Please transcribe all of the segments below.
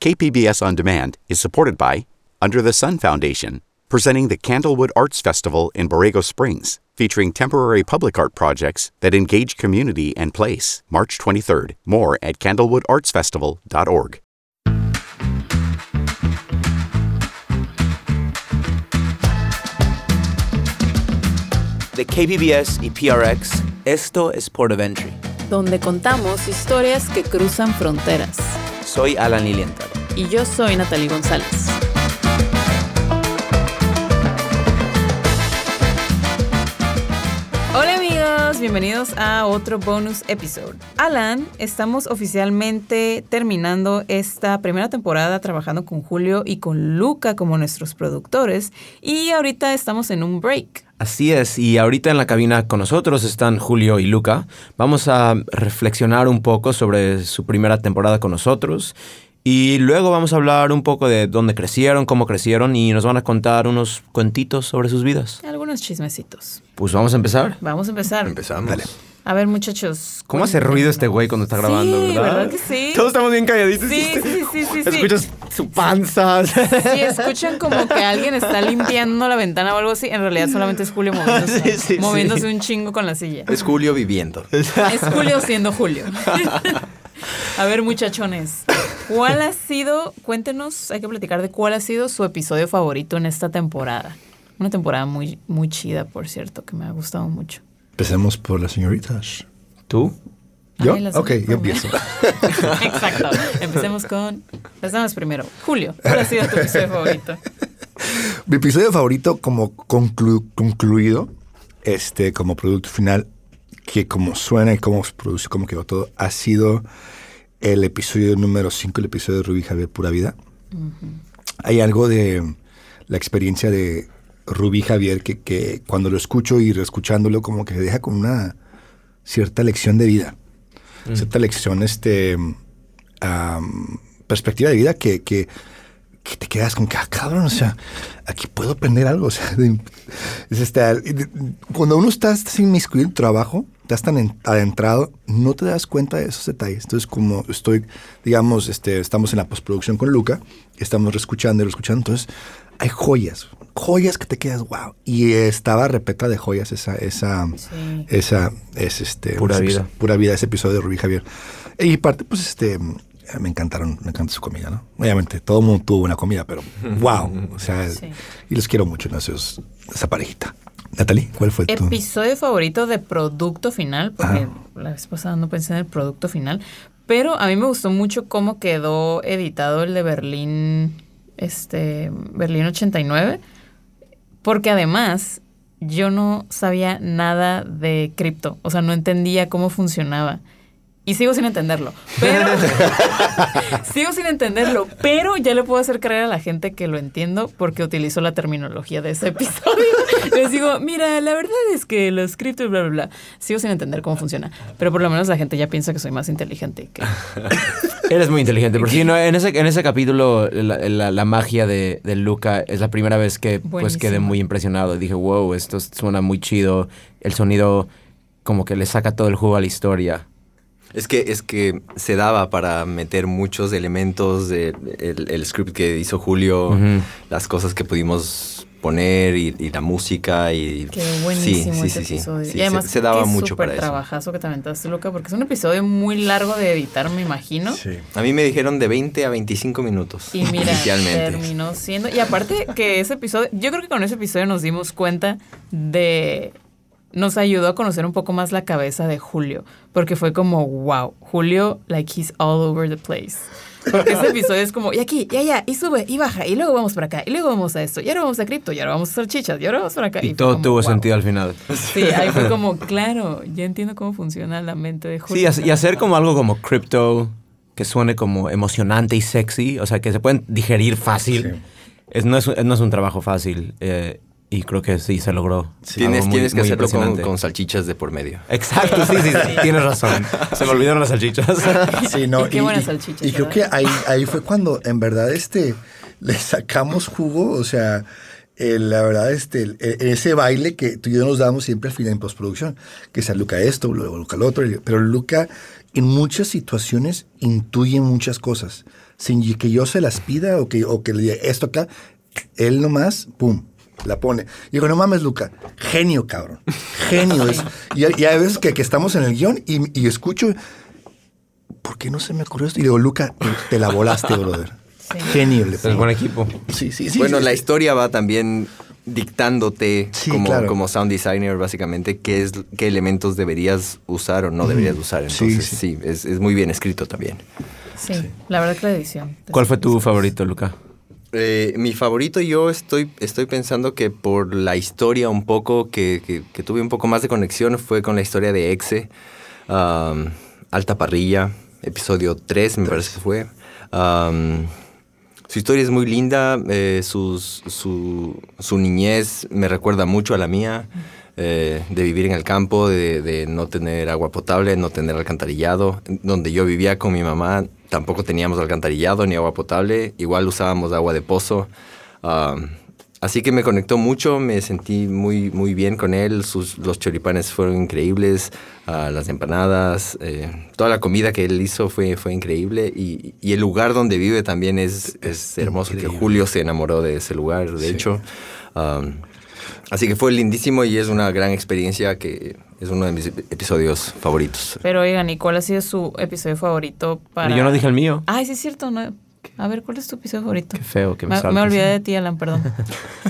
KPBS On Demand is supported by Under the Sun Foundation, presenting the Candlewood Arts Festival in Borrego Springs, featuring temporary public art projects that engage community and place. March 23rd. More at candlewoodartsfestival.org. De KPBS y PRX, esto es Port of Entry. donde contamos historias que cruzan fronteras. Soy Alan Lilienthal. Y yo soy Natalie González. Hola amigos, bienvenidos a otro bonus episode. Alan, estamos oficialmente terminando esta primera temporada trabajando con Julio y con Luca como nuestros productores y ahorita estamos en un break. Así es, y ahorita en la cabina con nosotros están Julio y Luca. Vamos a reflexionar un poco sobre su primera temporada con nosotros y luego vamos a hablar un poco de dónde crecieron, cómo crecieron y nos van a contar unos cuentitos sobre sus vidas. Algunos chismecitos. Pues vamos a empezar. Vamos a empezar. Empezamos. Dale. A ver muchachos. ¿Cómo hace ruido este güey cuando está grabando, sí, verdad? ¿verdad que sí? Todos estamos bien calladitos. Sí, sí, sí, sí, sí. Escuchas su panza. Si escuchan como que alguien está limpiando la ventana o algo así, en realidad solamente es Julio moviéndose, Sí, sí, moviéndose sí. un chingo con la silla. Es Julio viviendo. Es Julio siendo Julio. A ver, muchachones, ¿cuál ha sido, cuéntenos, hay que platicar de cuál ha sido su episodio favorito en esta temporada? Una temporada muy, muy chida, por cierto, que me ha gustado mucho. Empecemos por las señoritas. ¿Tú? ¿Yo? Ay, las ok, yo empiezo. Exacto. Empecemos con damas primero. Julio, ¿cuál ha sido tu episodio favorito? Mi episodio favorito como conclu- concluido, este, como producto final, que como suena y cómo se produce, cómo quedó todo, ha sido el episodio número 5, el episodio de Rubí Javier Pura Vida. Hay algo de la experiencia de Rubí Javier que, que cuando lo escucho y reescuchándolo como que deja con una cierta lección de vida. Cierta lección, este, perspectiva de vida que, que, que te quedas con que, ah, cabrón, o sea, aquí puedo aprender algo. O sea, de- es este, de- cuando uno está sin inmiscuido en tu trabajo, estás tan en- adentrado, no te das cuenta de esos detalles. Entonces, como estoy, digamos, este, estamos en la postproducción con Luca, estamos reescuchando y reescuchando, entonces hay joyas, joyas que te quedas, wow. Y estaba repleta de joyas esa, esa, Sí. esa, es este, Pura ese vida. pura vida, ese episodio de Rubí Javier. Y parte, pues, este, me encantaron, me encanta su comida, ¿no? Obviamente, todo el mundo tuvo buena comida, pero wow, o sea, Sí. y los quiero mucho, ¿no? Esos- esa parejita. Natalie, ¿cuál fue tu? Episodio favorito de producto final, porque Ajá. la vez pasada no pensé en el producto final, pero a mí me gustó mucho cómo quedó editado el de Berlín, este, Berlín 89, porque además yo no sabía nada de cripto, o sea, no entendía cómo funcionaba. Y sigo sin entenderlo, pero sigo sin entenderlo, pero ya le puedo hacer creer a la gente que lo entiendo porque utilizo la terminología de ese episodio. Les digo, mira, la verdad es que los cripto y bla, bla, bla. Sigo sin entender cómo funciona, pero por lo menos la gente ya piensa que soy más inteligente que... Eres muy inteligente. Porque no, en, ese, en ese capítulo, la, la- la magia de, de Luca es la primera vez que pues, quedé muy impresionado. Dije, wow, esto suena muy chido. El sonido como que le saca todo el jugo a la historia. Es que, es que se daba para meter muchos elementos del el, el script que hizo Julio, las cosas que pudimos poner y, y la música y Qué buenísimo sí, sí, ese sí, sí. episodio. Sí, y además, se, se daba qué mucho para eso. trabajazo que te aventaste, Luca, porque es un episodio muy largo de editar, me imagino. Sí. A mí me dijeron de 20 a 25 minutos Y mira, inicialmente. terminó siendo. Y aparte que ese episodio, yo creo que con ese episodio nos dimos cuenta de. Nos ayudó a conocer un poco más la cabeza de Julio. Porque fue como, wow, Julio, like he's all over the place. Porque ese episodio es como, y aquí, y allá, y sube, y baja, y luego vamos para acá, y luego vamos a esto, y ahora vamos a cripto, y ahora vamos a hacer chichas, y ahora vamos para acá. Y todo como, tuvo wow. sentido al final. Sí, ahí fue como, claro, ya entiendo cómo funciona la mente de Julio. Sí, y hacer como algo como crypto que suene como emocionante y sexy, o sea, que se pueden digerir fácil. Sí. Es, no, es, no es un trabajo fácil eh, y creo que sí se logró. Tienes, muy- tienes que hacerlo con, salchichas de por medio. Exacto, sí, sí, sí, tienes razón. Se me olvidaron las salchichas. Sí, no, Y qué buenas salchichas, Y creo que ahí, ahí fue cuando en verdad este, le sacamos jugo, o sea, eh, la verdad, este, el- eh, ese baile que tú y yo nos damos siempre al final en postproducción, que sea Luca esto, luego Luca lo otro, pero Luca en muchas situaciones intuye muchas cosas. sin que yo se las pida o que, o que le diga esto acá. Él nomás, pum, la pone. Y digo, no mames, Luca, genio, cabrón. Genio. es. Y, y hay veces que, que estamos en el guion y, y escucho, ¿por qué no se me ocurrió esto? Y digo, Luca, te la volaste, brother. Sí. Genio. Le Es buen equipo. Sí, sí, sí. bueno, sí, la sí. historia va también dictándote Sí, como, claro. como sound designer básicamente qué es qué elementos deberías usar o no deberías usar. Sí, Entonces sí. sí, es, es muy bien escrito también. Sí, la verdad que la edición. ¿Cuál fue tu favorito, Luca? Eh, mi favorito yo estoy, estoy pensando que por la historia un poco, que, que- que tuve un poco más de conexión, fue con la historia de Exe, um, Alta Parrilla, episodio 3 me parece que fue. Um, su historia es muy linda, eh, sus- su, su niñez me recuerda mucho a la mía, eh, de vivir en el campo, de, de no tener agua potable, no tener alcantarillado. Donde yo vivía con mi mamá tampoco teníamos alcantarillado ni agua potable, igual usábamos agua de pozo. Así que me conectó mucho, me sentí muy, muy bien con él, Sus, los choripanes fueron increíbles, ah, las empanadas, eh, toda la comida que él hizo fue, fue increíble y, y el lugar donde vive también es, es hermoso, que increíble. Julio se enamoró de ese lugar, de Sí. hecho. Um, así que fue lindísimo y es una gran experiencia que es uno de mis ep- episodios favoritos. Pero oigan, ¿y cuál ha sido su episodio favorito para...? Yo no dije el mío. Ay, sí es cierto. No. A ver, ¿cuál es tu episodio favorito? Qué feo que me, me, me olvidé de ti, Alan, perdón.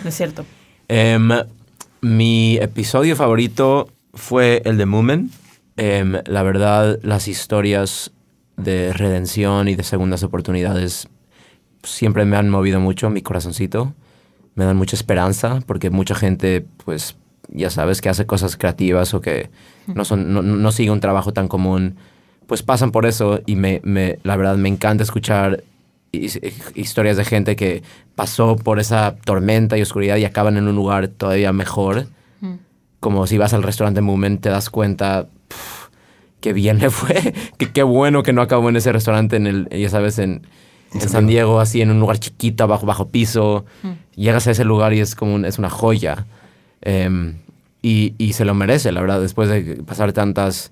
No es cierto. Em, mi episodio favorito fue el de Moomin. Em, la verdad, las historias de redención y de segundas oportunidades siempre me han movido mucho mi corazoncito. Me dan mucha esperanza porque mucha gente, pues, ya sabes, que hace cosas creativas o que no, son, no, no sigue un trabajo tan común, pues pasan por eso y me, me- la verdad me encanta escuchar his- historias de gente que pasó por esa tormenta y oscuridad y acaban en un lugar todavía mejor. Como si vas al restaurante Moment, te das cuenta pf, qué bien le fue, que qué bueno que no acabó en ese restaurante, en el, ya sabes, en, en San Diego, así en un lugar chiquito, bajo, bajo piso. Llegas a ese lugar y es como un- es una joya. Em, y, y se lo merece, la verdad, después de pasar tantas,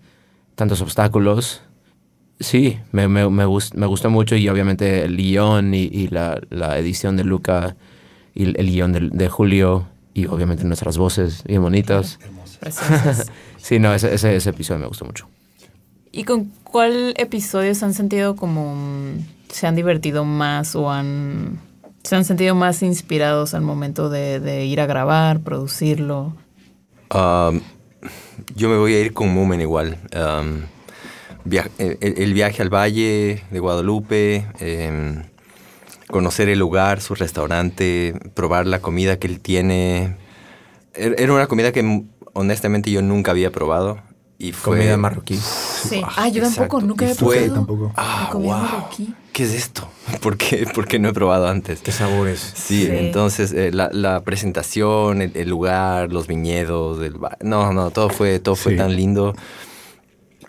tantos obstáculos. Sí, me, me, me, gust- me gustó mucho y obviamente el guion y, y la, la edición de Luca y el, el guion de, de Julio y obviamente nuestras voces bien bonitas. Sí, no, ese, ese, ese episodio me gustó mucho. ¿Y con cuál episodio se han sentido como... se han divertido más o han... se han sentido más inspirados al momento de, ir a grabar, producirlo? Um, yo me voy a ir con Moomin igual. Um, via- el, viaje al Valle de Guadalupe, em, conocer el lugar, su restaurante, probar la comida que él tiene. Er- Era una comida que honestamente yo nunca había probado. Y fue, Comida marroquí. Sí. Ah, Ah, yo tampoco, nunca había fue- probado tampoco. Ah, comida wow. marroquí. ¿Qué es esto? ¿Por qué, por qué no he probado antes? ¿Qué sabores? Sí, Sí. entonces eh, la, la presentación, el, el lugar, los viñedos, el ba- no, no, todo fue, todo fue Sí. tan lindo.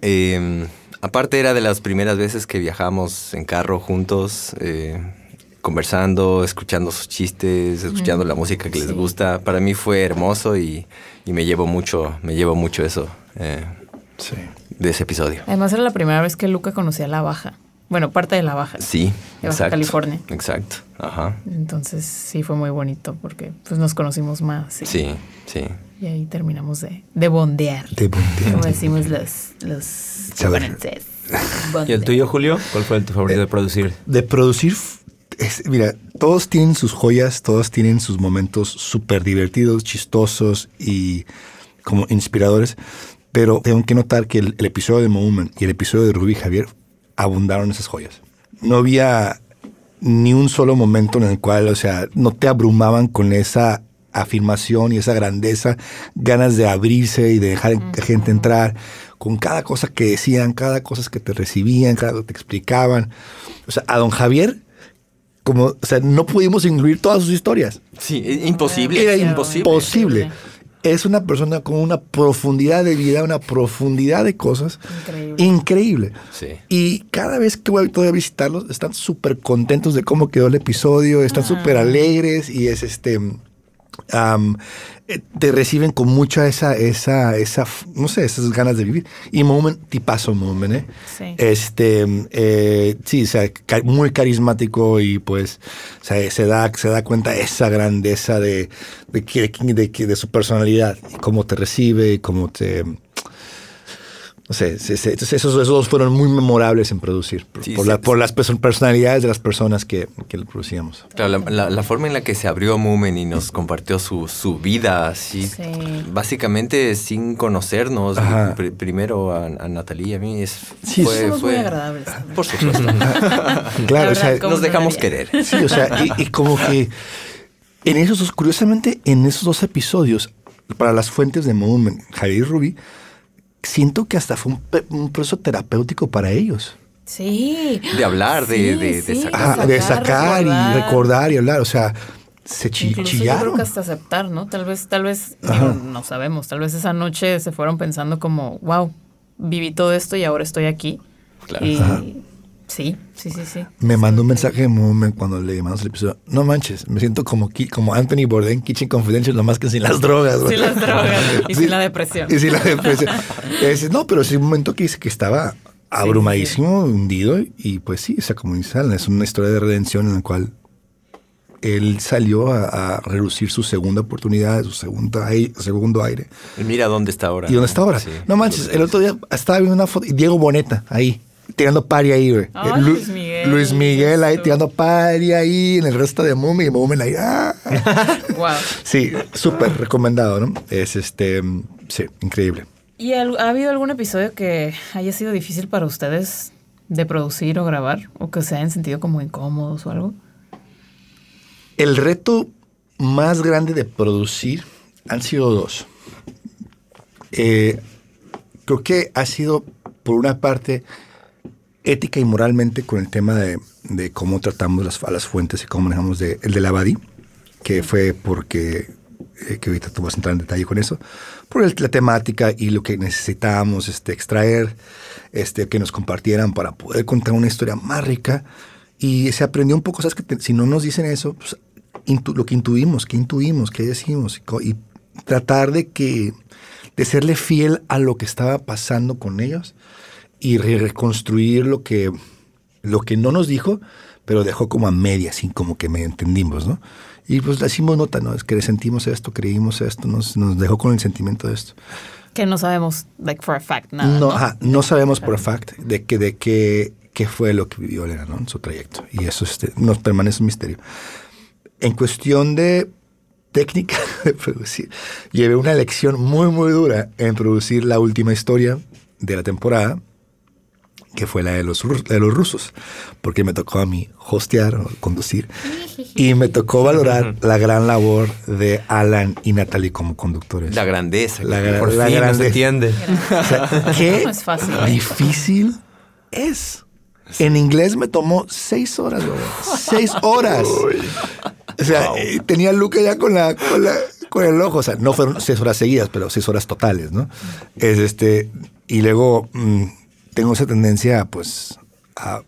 Eh, aparte era de las primeras veces que viajamos en carro juntos, eh, conversando, escuchando sus chistes, escuchando la música que les gusta. Para mí fue hermoso y, y me llevo mucho, me llevo mucho eso eh, Sí. de ese episodio. Además era la primera vez que Luca conocía la Baja. Bueno, parte de la Baja. Sí, De Baja exacto. California. Exacto, ajá. Entonces sí fue muy bonito porque pues nos conocimos más. Sí, sí. Y ahí terminamos de, de bondear. De bondear. Como decimos los, los. ¿Y el tuyo, Julio? ¿Cuál fue tu favorito de producir? De producir, es- mira, todos tienen sus joyas, todos tienen sus momentos súper divertidos, chistosos y como inspiradores, pero tengo que notar que el, el episodio de Moment y el episodio de Rubí Javier abundaron esas joyas. No había ni un solo momento en el cual, o sea, no te abrumaban con esa afirmación y esa grandeza, ganas de abrirse y de dejar en- gente entrar, con cada cosa que decían, cada cosa que te recibían, cada cosa que te explicaban. O sea, a don Javier, como, o sea, no pudimos incluir todas sus historias. Sí, es imposible. Era imposible. imposible. Es una persona con una profundidad de vida, una profundidad de cosas Increíble. increíble. Sí. Y cada vez que voy todavía a visitarlos, están súper contentos de cómo quedó el episodio, están súper alegres y es este. Eh, te reciben con mucha esa, esa, esa, no sé, esas ganas de vivir. Y Moment, tipazo Moment, ¿eh? Sí. Este, eh, sí, o sea, muy carismático y pues o sea, se, da, se da cuenta esa grandeza de, de, de, que- de su personalidad cómo te recibe cómo te... No sé, se- se- entonces esos, esos dos fueron muy memorables en producir, por, Sí, por sí, la- sí. por las perso- personalidades de las personas que, que lo producíamos. Claro, la, la- la forma en la que se abrió Moomin y nos compartió su, su vida así, Sí. básicamente sin conocernos pr- primero a, a Natalie y a mí, es, Sí, fue, Somos muy fue- agradables también. Por supuesto. Claro, o sea, verdad, ¿cómo nos no dejamos querer. Sí, o sea, y, y como que en esos dos, curiosamente, en esos dos episodios, para las fuentes de Moment, Javier y Rubí, siento que hasta fue un, pe- un proceso terapéutico para ellos. Sí. De hablar, de- Sí, de- de sí, sacar. Ah, de sacar y recordar y hablar, o sea, se chi- Incluso yo chillaron. creo que hasta aceptar, ¿no? Tal vez, tal vez, digo, no sabemos, tal vez esa noche se fueron pensando como, wow, viví todo esto y ahora estoy aquí. Claro. Y Ajá. Sí, sí, sí, sí. Me mandó un mensaje de Moment cuando le mandamos el episodio. No manches, me siento como, como Anthony Bourdain, Kitchen Confidential, nomás que sin las drogas. güey". Sin las drogas y sin la depresión. Y sin la depresión. Es- no, pero sí un momento que dice que estaba abrumadísimo, hundido. Y pues sí, como dice Alan, es una historia de redención en la cual él salió a, a relucir su segunda oportunidad, su segunda segundo aire. Y mira dónde está ahora. ¿Y dónde está ahora? Sí, no manches, el otro día estaba viendo una foto, y Diego Boneta ahí, tirando pari ahí, güey. Lu- Luis Miguel, Luis Miguel ahí tirando pari ahí, en el resto de Mumi, y Mumi ahí. ¡ah! Wow. sí, súper recomendado, ¿no? Es este, sí, increíble. ¿Y ha habido algún episodio que haya sido difícil para ustedes de producir o grabar? ¿O que se hayan sentido como incómodos o algo? El reto más grande de producir han sido dos. Eh, creo que ha sido, por una parte, ética y moralmente con el tema de, de cómo tratamos las, a las fuentes y cómo manejamos de, el de la Badi, que fue porque, eh, que ahorita tú vas a entrar en detalle con eso, por el- la temática y lo que necesitábamos este, extraer, este, que nos compartieran para poder contar una historia más rica. Y se aprendió un poco, sabes que te- si no nos dicen eso, pues, intu- lo que intuimos, qué intuimos, qué decimos, y, y tratar de que de serle fiel a lo que estaba pasando con ellos y re- reconstruir lo que lo que no nos dijo, pero dejó como a media, así como que me entendimos, ¿no? Y pues le hicimos nota, ¿no? Es que sentimos esto, creímos esto, nos, nos dejó con el sentimiento de esto. Que no sabemos, like, for a fact, nada. no, No, ajá, no sabemos por fact de que de que qué fue lo que vivió Elena, ¿no? En su trayecto. Y eso este, nos permanece un misterio. En cuestión de técnica de producir, llevé una lección muy, muy dura en producir la última historia de la temporada, que fue la de los, de los rusos, porque me tocó a mí hostear o conducir, y me tocó valorar la gran labor de Alan y Natalie como conductores. La grandeza. La gra- Por la fin nos grande- entiende. o sea, qué No es fácil, difícil es. En inglés me tomó seis horas, güey. Seis horas. O sea, eh, tenía Luca ya con la, con la- con el ojo. O sea, no fueron seis horas seguidas, pero seis horas totales, ¿no? Es este. Y luego mm, tengo esa tendencia, pues, a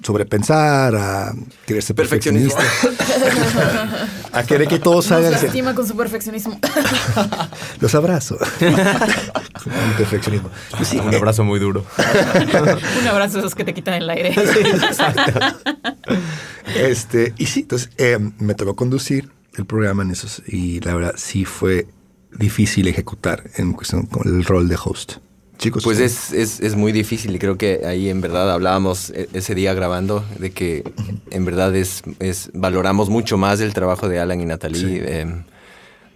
sobrepensar, a querer ser Perfeccionismo. perfeccionista. a querer que todos Nos salgan. lastima con su perfeccionismo. Los abrazo. Con mi perfeccionismo. Pues sí, Un abrazo muy duro. Un abrazo de esos que te quitan el aire. Este, y sí, entonces eh, me tocó conducir el programa en esos y la verdad sí fue difícil ejecutar en cuestión con el rol de host. Chicos, Pues es, es, es muy difícil y creo que ahí en verdad hablábamos e- ese día grabando de que en verdad es, es valoramos mucho más el trabajo de Alan y Natalie em,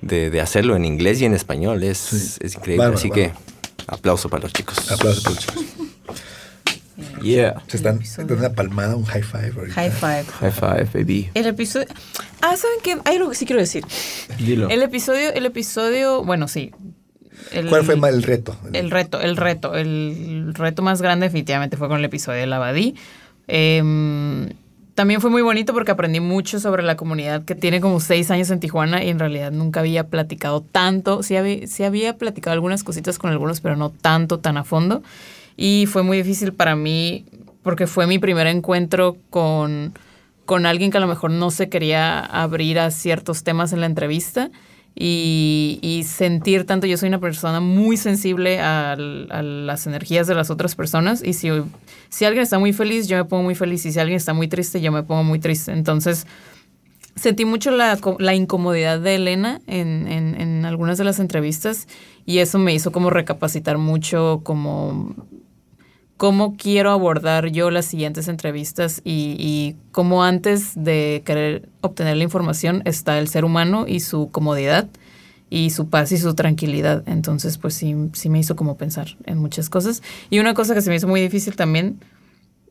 de, de hacerlo en inglés y en español. Es, Sí. es increíble. Bárbaro, Así que aplauso para los chicos. aplausos para los chicos. Yeah. Se están dando una palmada, un high five. ahorita. High five. High five, baby. El episodio. Ah, ¿saben qué? Hay algo que sí quiero decir. Dilo. El episodio, el episodio, bueno, sí. El- ¿Cuál fue el reto? El reto, el reto, el reto más grande definitivamente fue con el episodio de la Abadí. Em, también fue muy bonito porque aprendí mucho sobre la comunidad que tiene como seis años en Tijuana y en realidad nunca había platicado tanto. Sí había, sí había platicado algunas cositas con algunos, pero no tanto, tan a fondo. Y fue muy difícil para mí porque fue mi primer encuentro con, con alguien que a lo mejor no se quería abrir a ciertos temas en la entrevista. Y, sentir tanto. Yo soy una persona muy sensible al- a, las energías de las otras personas y si, si alguien está muy feliz, yo me pongo muy feliz y si alguien está muy triste, yo me pongo muy triste. Entonces sentí mucho la, la incomodidad de Elena en, en- en algunas de las entrevistas y eso me hizo como recapacitar mucho como cómo quiero abordar yo las siguientes entrevistas y, y cómo antes de querer obtener la información está el ser humano y su comodidad y su paz y su tranquilidad. Entonces, pues sí, sí me hizo como pensar en muchas cosas. Y una cosa que se me hizo muy difícil también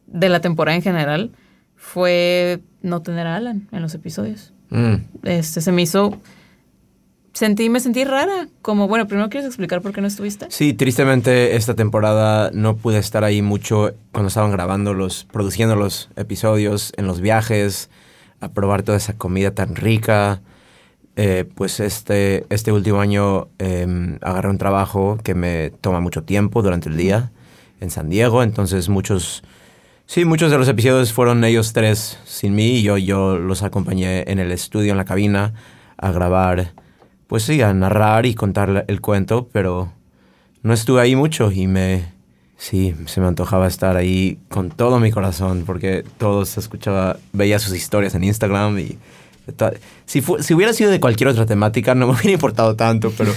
de la temporada en general fue no tener a Alan en los episodios. Mm. Este se me hizo sentí me sentí rara, como bueno, primero quieres explicar por qué no estuviste? Sí, tristemente esta temporada no pude estar ahí mucho cuando estaban grabando los, produciendo los episodios, en los viajes, a probar toda esa comida tan rica. Eh, pues este, este último año eh, agarré un trabajo que me toma mucho tiempo durante el día en San Diego, entonces muchos, sí, muchos de los episodios fueron ellos tres sin mí y yo, yo los acompañé en el estudio, en la cabina, a grabar, pues sí, a narrar y contar el cuento, pero no estuve ahí mucho y me, sí, se me antojaba estar ahí con todo mi corazón porque todo se escuchaba, veía sus historias en Instagram y si, fu- si hubiera sido de cualquier otra temática no me hubiera importado tanto, pero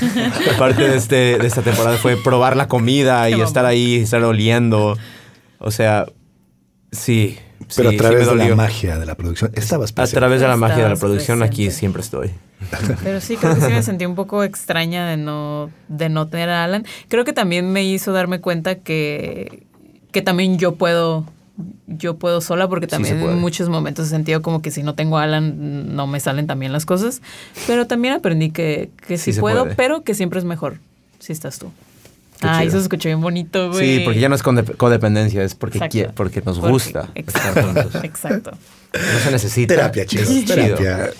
parte de, este, de esta temporada fue probar la comida y estar ahí, estar oliendo. O sea, sí. Pero sí, a través de la magia de la producción. Estabas A través de la magia de la producción, aquí siempre estoy. Pero sí, creo que sí me sentí un poco extraña de no, de no tener a Alan. Creo que también me hizo darme cuenta que, que también yo puedo, yo puedo sola, porque también en muchos momentos he sentido como que si no tengo a Alan no me salen también las cosas. Pero también aprendí que, que sí, puedo, puede. pero que siempre es mejor si estás tú. Chido. eso se escuchó bien bonito, güey. Sí, porque ya no es codependencia, es porque, Exacto. quie- porque nos Porque- gusta. Exacto. Exacto. No se necesita. Terapia, chicos. Es chido. Terapia.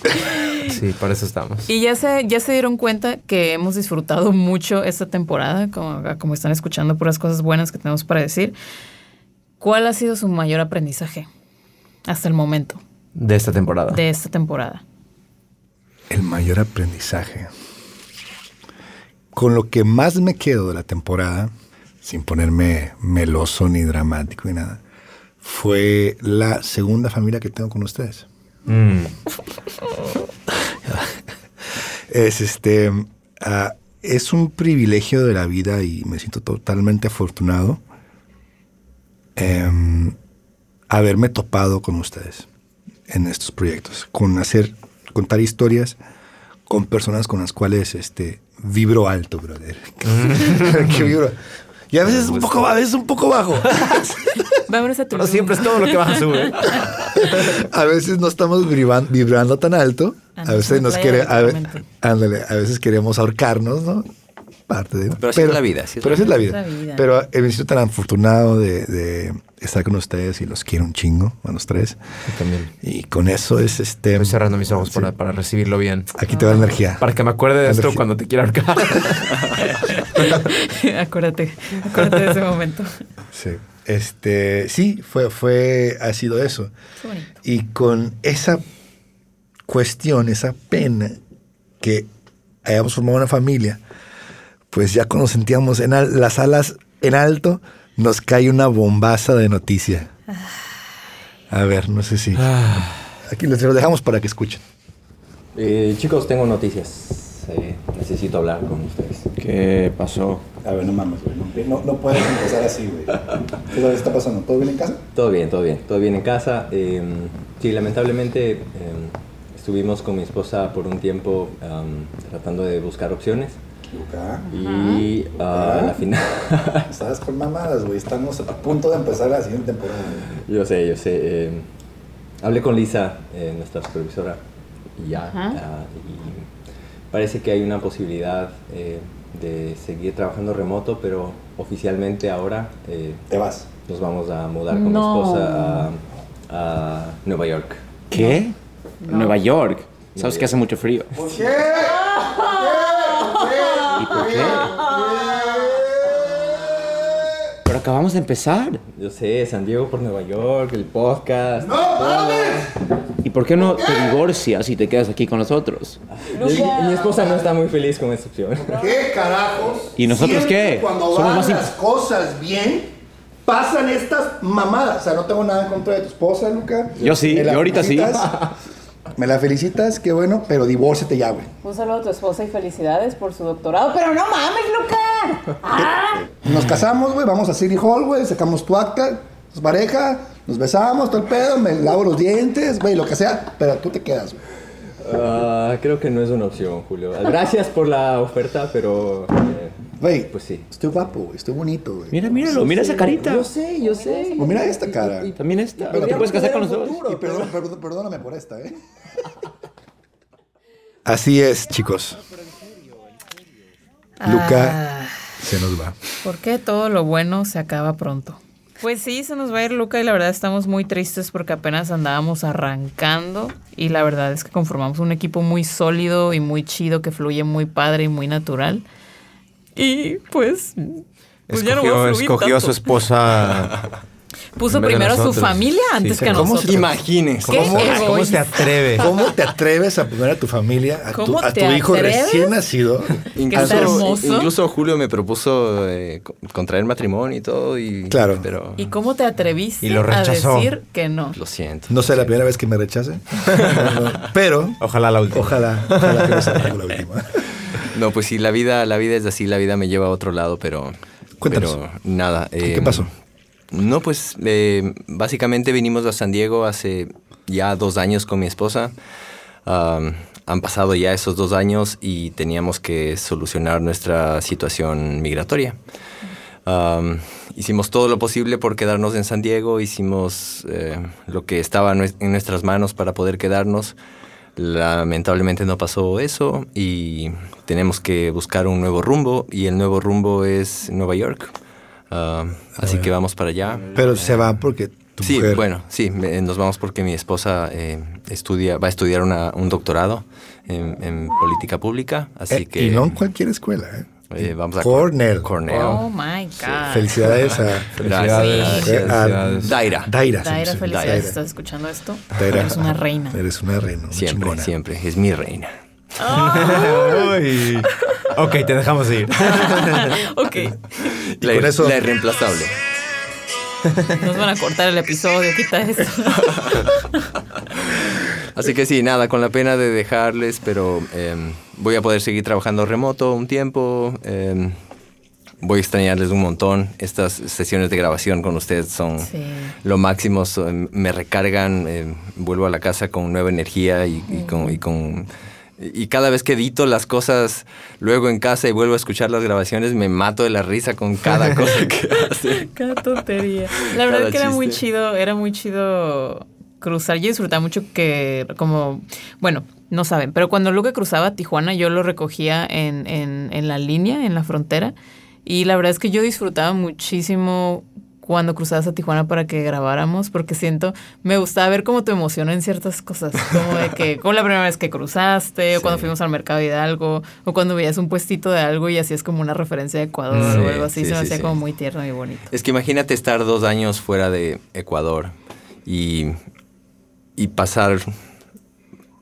Sí, para eso estamos. Y ya se, ya se dieron cuenta que hemos disfrutado mucho esta temporada, como, como están escuchando puras cosas buenas que tenemos para decir. ¿Cuál ha sido su mayor aprendizaje hasta el momento De esta temporada. de esta temporada? El mayor aprendizaje. Con lo que más me quedo de la temporada, sin ponerme meloso ni dramático ni nada, fue la segunda familia que tengo con ustedes. Mm. Es este. ah, es un privilegio de la vida y me siento totalmente afortunado em, haberme topado con ustedes en estos proyectos, con hacer, contar historias con personas con las cuales este, vibro alto, brother. que vibro. Y a veces un poco, a veces un poco bajo. Vámonos a tu Pero siempre es todo lo que vas a subir. a veces no estamos vibrando, vibrando tan alto. A veces nos quiere, a, ve- ándale, a veces queremos ahorcarnos, ¿no? Parte de. Pero así es la vida, así es pero la así es la vida. vida. Es la vida. Pero me siento tan afortunado de, de estar con ustedes y los quiero un chingo a los tres. Yo también. Y con eso es este. Estoy cerrando mis ojos sí. para, para recibirlo bien. Aquí te va la energía. Para que me acuerde de esto cuando te quiera ahorcar. acuérdate, acuérdate de ese momento. Sí. Este, sí, fue, fue, ha sido eso. Y con esa cuestión, esa pena que hayamos formado una familia, pues ya cuando sentíamos en al- las alas en alto, nos cae una bombaza de noticia. A ver, no sé si. Aquí les lo dejamos para que escuchen. Eh, chicos, tengo noticias. Eh, necesito hablar con ustedes. ¿Qué pasó? A ver, no mames, güey. No, no puedes empezar así, güey. ¿Qué está pasando? ¿Todo bien en casa? Todo bien, todo bien, todo bien en casa. Eh, sí, lamentablemente eh, estuvimos con mi esposa por un tiempo um, tratando de buscar opciones Luca, y ah, a la final... estás con mamadas, güey. Estamos a punto de empezar la siguiente temporada. yo sé, yo sé. eh, hablé con Lisa, eh, nuestra supervisora, y ya. Ah, y parece que hay una posibilidad eh, de seguir trabajando remoto, pero oficialmente ahora eh, Te vas. nos vamos a mudar con No. mi esposa a, a Nueva York. ¿Qué? Nueva York. Sabes que hace mucho frío. ¿Por qué? ¿Y por qué? Pero acabamos de empezar. Yo sé, San Diego por Nueva York, el podcast. ¿Y ¿Y por qué no te divorcias y te quedas aquí con nosotros? Mi esposa no está muy feliz con esta opción. ¿Qué carajos? ¿Y nosotros Siempre qué? Cuando Somos van más las cosas bien, pasan estas mamadas. O sea, no tengo nada en contra de tu esposa, Luca. Yo sí, yo ahorita sí. Me la felicitas, qué bueno, pero divórciate ya, güey. Un saludo a tu esposa y felicidades por su doctorado. Pero no mames, Luca. ¡Ah! Nos casamos, güey, vamos a City Hall, güey, sacamos tu acta, nos pareja, nos besamos, todo el pedo, me lavo los dientes, güey, lo que sea, pero tú te quedas, güey. Ah, creo que no es una opción, Julio. Gracias por la oferta, pero... eh, Güey, Pues sí. estoy guapo, güey, estoy bonito, güey. Mira, míralo, mira esa carita. Yo sé, yo sé. O mira esta cara. Y, También esta. Pero te puedes casar con nosotros. futuro. perdón- perdón- perdóname por esta, ¿eh? Así es, chicos. Luca se nos va. ¿Por qué todo lo bueno se acaba pronto? Pues sí, se nos va a ir Luca y la verdad estamos muy tristes porque apenas andábamos arrancando y la verdad es que conformamos un equipo muy sólido y muy chido que fluye muy padre y muy natural. Y pues, pues ya no va a Escogió, fluir escogió a su esposa. Puso primero a su familia antes Sí, que a ¿cómo nosotros. se- Imagínense. ¿Qué ¿Cómo, egoísta. ¿Cómo se atreve? ¿Cómo te atreves a poner a tu familia, a tu, ¿Cómo a tu te hijo atreves? recién nacido? incluso Julio me propuso eh, co- contraer matrimonio y todo. Y, Claro. Pero ¿Y cómo te atreviste Y lo a decir que no? lo siento. No sé la primera vez que me rechace, pero Ojalá la última. ojalá, ojalá que no sea la última. No, pues sí, la vida, la vida es así, la vida me lleva a otro lado, pero... Cuéntanos. pero nada. ¿Qué eh, pasó? No, pues eh, básicamente vinimos a San Diego hace ya dos años con mi esposa. Han pasado ya esos dos años y teníamos que solucionar nuestra situación migratoria. Hicimos todo lo posible por quedarnos en San Diego, hicimos eh, lo que estaba en nuestras manos para poder quedarnos. Lamentablemente no pasó eso y tenemos que buscar un nuevo rumbo y el nuevo rumbo es Nueva York. Ah, así que vamos para allá. Pero se va porque tu Sí, mujer... bueno, sí, me- nos vamos porque mi esposa eh, estudia, va a estudiar una- un doctorado en, en política pública, así Eh, que y no en cualquier escuela, ¿eh? Eh, vamos a Cornell. Cornell. Oh my God. Felicidades a... Sí. a Daira. Daira. Daira, felicidades. Daira. ¿Estás escuchando esto? Daira. Eres una reina. Eres una reina, una Siempre, chingona. siempre, es mi reina. Uy. Ok, te dejamos ir. ok. La, con eso- la irreemplazable. Nos van a cortar el episodio, quita esto. Así que sí, nada, con la pena de dejarles, pero em, voy a poder seguir trabajando remoto un tiempo. em, voy a extrañarles un montón. Estas sesiones de grabación con ustedes son Sí. lo máximo. son- me recargan, em, vuelvo a la casa con nueva energía y, y con... Y con y cada vez que edito las cosas luego en casa y vuelvo a escuchar las grabaciones, me mato de la risa con cada cosa que hace. Cada tontería. La verdad Cada es que era muy chido, era muy chido cruzar. Yo disfrutaba mucho que, como, bueno, no saben, pero cuando Luca cruzaba Tijuana, yo lo recogía en, en, en la línea, en la frontera. Y la verdad es que yo disfrutaba muchísimo cuando cruzabas a Tijuana para que grabáramos, porque siento, me gustaba ver cómo te emociona en ciertas cosas, como de que, como la primera vez que cruzaste, o cuando fuimos al mercado Hidalgo, o cuando veías un puestito de algo y hacías como una referencia de Ecuador Sí, o algo así, sí, se me hacía como muy tierno y bonito. Es que imagínate estar dos años fuera de Ecuador y, y pasar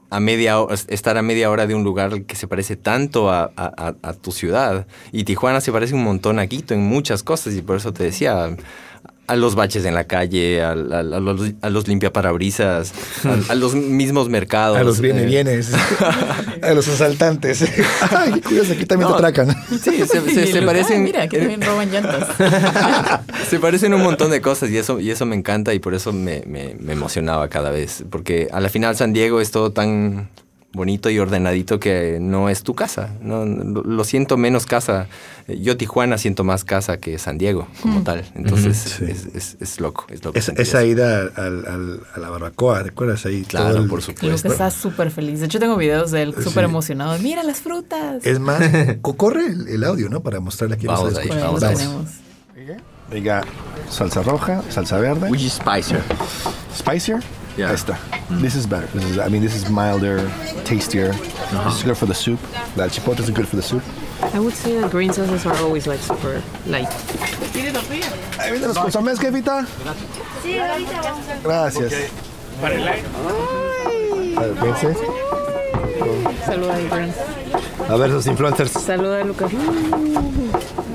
a media estar a media hora de un lugar que se parece tanto a, a- a- a tu ciudad. Y Tijuana se parece un montón a Quito en muchas cosas y por eso te decía a los baches en la calle, a, a- a los, a los limpiaparabrisas, a, a los mismos mercados. A los viene eh, bienes, a los asaltantes. Ay, qué curioso, aquí también No. te atracan. Sí, se, parecen. Mira, aquí también roban llantas. Se parecen un montón de cosas y eso, y eso me encanta y por eso me, me- me emocionaba cada vez. Porque a la final San Diego es todo tan bonito y ordenadito que no es tu casa. No, lo, lo siento menos casa. Yo Tijuana siento más casa que San Diego como tal. Entonces Sí. es, es- es loco. Es loco Esa, ida al- al- a la barbacoa, ¿te acuerdas ahí? Claro, Todo el- por supuesto. está súper feliz. De hecho, tengo videos de él súper Sí. emocionado. Mira las frutas. Es más, co- corre el, el audio, ¿no? Para mostrarle aquí. Vamos los ahí, vamos lo a tenemos. Diga salsa roja, salsa verde. Which is spicier? Spicier? Yeah. Ahí está. This is better. This is, I mean, this is milder, tastier. Uh-huh. This is good for the soup. The chipotle is good for the soup. I would say that green sauces are always like super light. Ahí vienen los consomés, jefita. Sí, ahorita Gracias. A ver, vence. Saluda a Brent. A ver, esos influencers. Saluda a Lucas.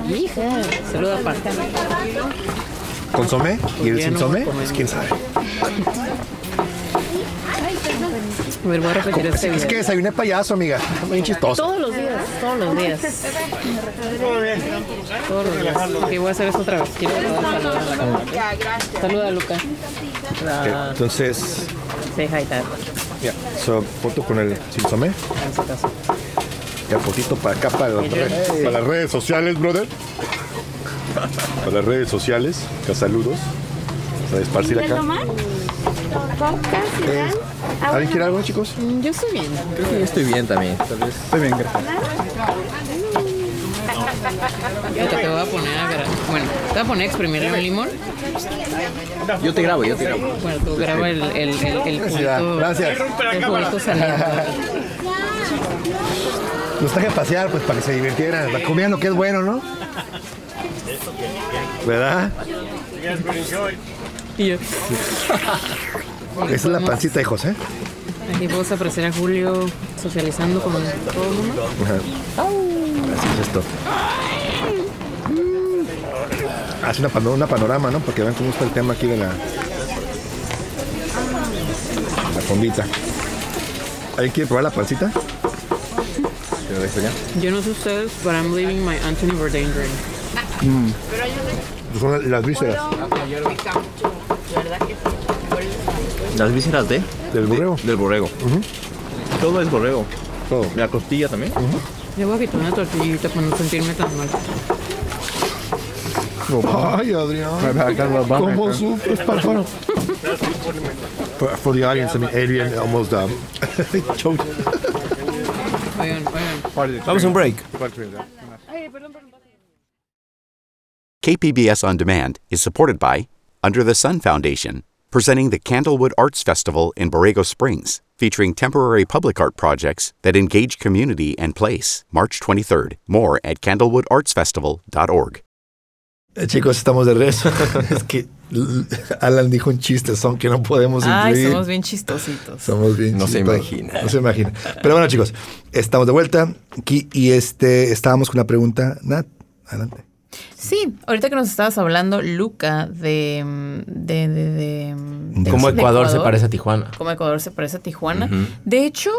Hija. Saluda a Parta. ¿Consomé? ¿Y el ya no sinsomé? voy a comer. Pues quién sabe. A ver, voy a repetir este Es video. que desayuné payaso, amiga. Muy chistoso. Todos los días, todos los días. Todos los días. Ok, voy a hacer esto otra vez. Quiero saludar a la cámara. Saluda a Lucas. Ok, Entonces, Say hi, Dad. ya. So, foto con el sinsomé. En su caso. Ya, fotito para acá, para, las redes- para las redes sociales, brother. Para las redes sociales. Acá saludos. Vamos a esparcir acá. Eh, ¿Alguien quiere algo, chicos? Mm, Yo estoy bien. Creo que yo estoy bien también. Tal vez. Estoy bien, gracias. Ahorita te voy a poner a Bueno, te voy a poner a exprimirle un limón. Yo te grabo, yo te grabo. Bueno, tú graba el, el, el, el Gracias. juguito. Gracias. El juguito saliendo. Los traje a pasear, pues, para que se divirtieran. La comida lo que es bueno, ¿no? ¿Verdad? Y yo. Esa es la pancita de José. Aquí puedo apreciar a Julio socializando con todo el mundo. Ajá. Así es esto. Hace una, pano- una panorama, ¿no? Porque vean cómo está el tema aquí de la. La fondita. ¿Alguien quiere probar la pancita? ¿Te lo dejo ya? Yo no sé ustedes, but I'm leaving my Anthony Bourdain drink. Son las vísceras Las vísceras de del burreo. del borrego. Todo es borrego. Todo. La costilla también. Yo voy a quitar una tortillita para no sentirme tan mal. Ay, Adrián. ¿Cómo sufres? For, for the audience, I mean, Adrian almost um, choked. Oigan, oigan. Vamos a un break. KPBS On Demand is supported by Under the Sun Foundation, presenting the Candlewood Arts Festival in Borrego Springs, featuring temporary public art projects that engage community and place. March 23rd. More at candlewoodartsfestival.org. Eh, Chicos, estamos de regreso. es que Alan dijo un chiste, son que no podemos Ay, incluir. somos bien chistositos. Somos bien No se chistosos. imagina. No se imagina. Pero bueno, chicos, estamos de vuelta aquí y este estábamos con una pregunta. Nat, adelante. Sí, ahorita que nos estabas hablando, Luca, de. de, de, de- de- Cómo de Ecuador se parece a Tijuana. Cómo Ecuador se parece a Tijuana. De hecho,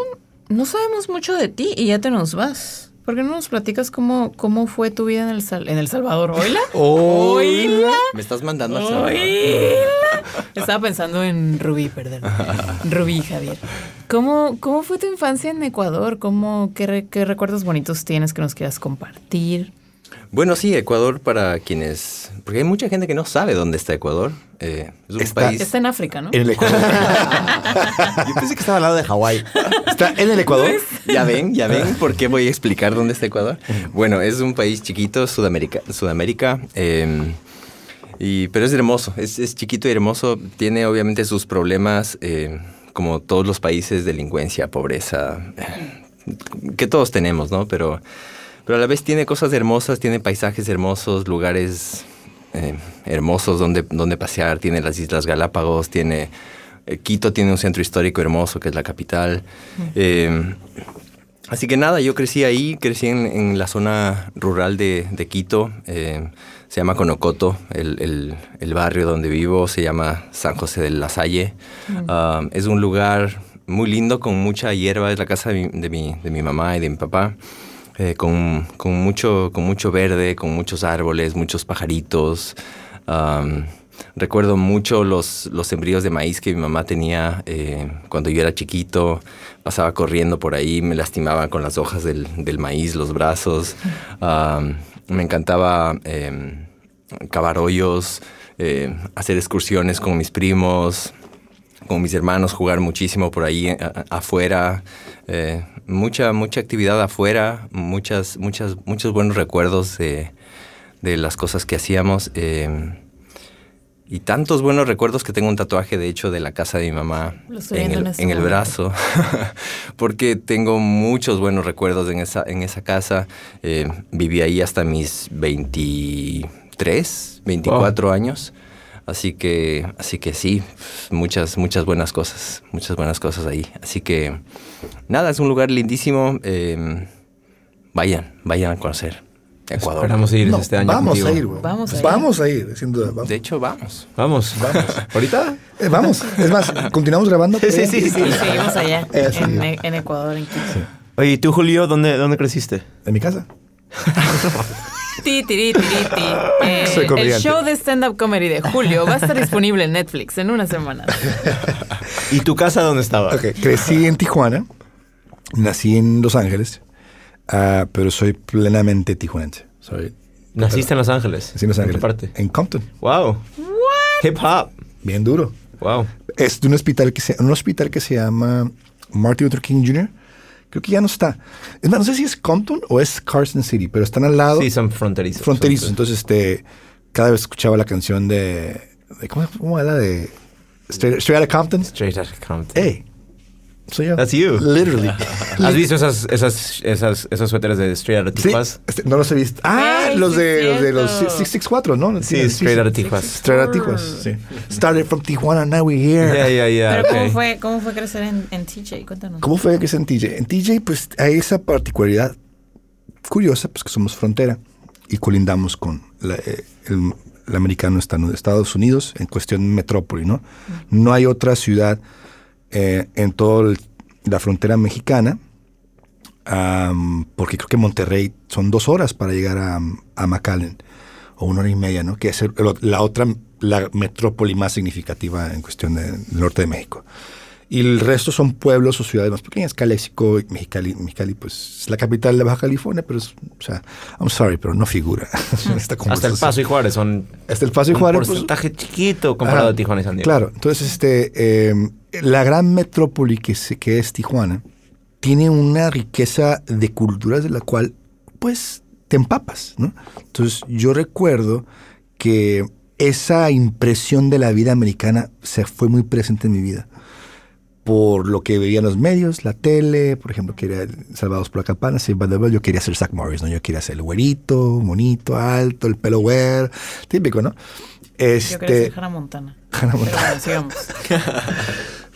no sabemos mucho de ti y ya te nos vas. ¿Por qué no nos platicas cómo, cómo fue tu vida en El, Sal- en el Salvador? ¿Oila? ¿Oila? Me estás mandando al Salvador. ¡Oila! Estaba pensando en Rubí, perdón. Rubí, Javier. ¿Cómo, ¿Cómo fue tu infancia en Ecuador? ¿Cómo, qué, re- ¿Qué recuerdos bonitos tienes que nos quieras compartir? Bueno, sí, Ecuador para quienes... Porque hay mucha gente que no sabe dónde está Ecuador. Eh, es un Está- país... Está en África, ¿no? En el Ecuador. Yo pensé que estaba al lado de Hawái. Está en el Ecuador. Ya ven, ya ven por qué voy a explicar dónde está Ecuador. Bueno, es un país chiquito, Sudamérica, Sudamérica eh, y, pero es hermoso, es, es chiquito y hermoso. Tiene obviamente sus problemas, eh, como todos los países, delincuencia, pobreza, eh, que todos tenemos, ¿no? Pero, pero a la vez tiene cosas hermosas, tiene paisajes hermosos, lugares eh, hermosos donde, donde pasear, tiene las Islas Galápagos, tiene... eh, Quito tiene un centro histórico hermoso que es la capital. Eh, Así que nada, yo crecí ahí, crecí en, en la zona rural de, de Quito, se llama Conocoto, el, el- el barrio donde vivo se llama San José de la Salle. Ah, es un lugar muy lindo, con mucha hierba, es la casa de mi, de mi, de mi mamá y de mi papá, eh, con, con mucho, con mucho verde, con muchos árboles, muchos pajaritos. Recuerdo mucho los, los sembríos de maíz que mi mamá tenía eh, cuando yo era chiquito. Pasaba corriendo por ahí, me lastimaban con las hojas del, del maíz, los brazos. Me encantaba em, cavar hoyos, eh, hacer excursiones con mis primos, con mis hermanos, jugar muchísimo por ahí afuera. Mucha, mucha actividad afuera, muchas, muchas, muchos buenos recuerdos de, de las cosas que hacíamos. eh, y tantos buenos recuerdos que tengo un tatuaje, de hecho, de la casa de mi mamá estoy en el, en este en el brazo. Porque tengo muchos buenos recuerdos en esa, en esa casa. Eh, viví ahí hasta mis 23, 24 años. Así que, así que sí, muchas, muchas buenas cosas, muchas buenas cosas ahí. Así que, nada, es un lugar lindísimo. eh, vayan, vayan a conocer Ecuador. Esperamos ir No, este año vamos contigo. a ir, güey. Vamos a ir. Vamos a ir, sin duda. Vamos. De hecho, vamos. Vamos. Vamos. ¿Ahorita? Eh, vamos. Es más, continuamos grabando. Sí, sí, sí, sí. Sí, seguimos allá, en, en Ecuador, en Quito. Oye, ¿y tú, Julio, dónde, dónde creciste? En mi casa. Ti, tiri, tiri, ti. Eh, Soy el show de stand-up comedy de Julio va a estar disponible en Netflix en una semana. ¿Y tu casa dónde estaba? Crecí en Tijuana. Nací en Los Ángeles. ah, pero soy plenamente tijuanense. Soy, Naciste en Los Ángeles. nací en Los ¿En Ángeles. qué parte? En Compton. Wow. Hip hop. Bien duro. Wow. Es de un hospital que se, un hospital que se llama Martin Luther King Jr. Creo que ya no está. Es más, no sé si es Compton o es Carson City, pero están al lado. Sí, son fronterizos. fronterizos. Entonces, este, cada vez escuchaba la canción de, de- ¿cómo, cómo era de Straight, Straight Outta Compton? Straight out of Compton. Hey, soy yo. That's you. Literally. ¿Has visto esas, esas, esas, esos suéteres de Straight Outta Sí, Tijuas? este, no los he visto. Ah, los sí de, los de los cierto. 664, ¿no? Sí, Straight Outta Tijuas. Straight Outta Tijuas, sí. Started from Tijuana, now we're here. Yeah, yeah, yeah. Pero ¿cómo, fue, ¿cómo fue crecer en, en TJ? Cuéntanos. ¿Cómo fue que es en TJ? En TJ, pues hay esa particularidad curiosa, pues que somos frontera y colindamos con la- eh, el, el americano estado de Estados Unidos en cuestión metrópoli, ¿no? No hay otra ciudad eh, en toda la frontera mexicana, porque creo que Monterrey son dos horas para llegar a, a McAllen, o una hora y media, ¿no? Que es la otra, la metrópoli más significativa en cuestión de- del norte de México. Y el resto son pueblos o ciudades más pequeñas. Calexico, Mexicali, Mexicali, pues es la capital de Baja California, pero es, o sea, I'm sorry, pero no figura. en esta Hasta el. Paso y Juárez son Hasta el Paso y un Juárez. pues, porcentaje chiquito comparado a Tijuana y San Diego. Claro, entonces este, eh, la gran metrópoli que, se- que es Tijuana tiene una riqueza de culturas de la cual pues te empapas, ¿no? Entonces yo recuerdo que esa impresión de la vida americana se fue muy presente en mi vida por lo que veía en los medios, la tele, por ejemplo, quería Salvados por la Campana, yo quería ser Zach Morris, ¿no? Yo quería ser el güerito, monito, alto, el pelo güero, típico, ¿no? Yo quería Este, ser Hannah Montana. Hannah Pero Montana.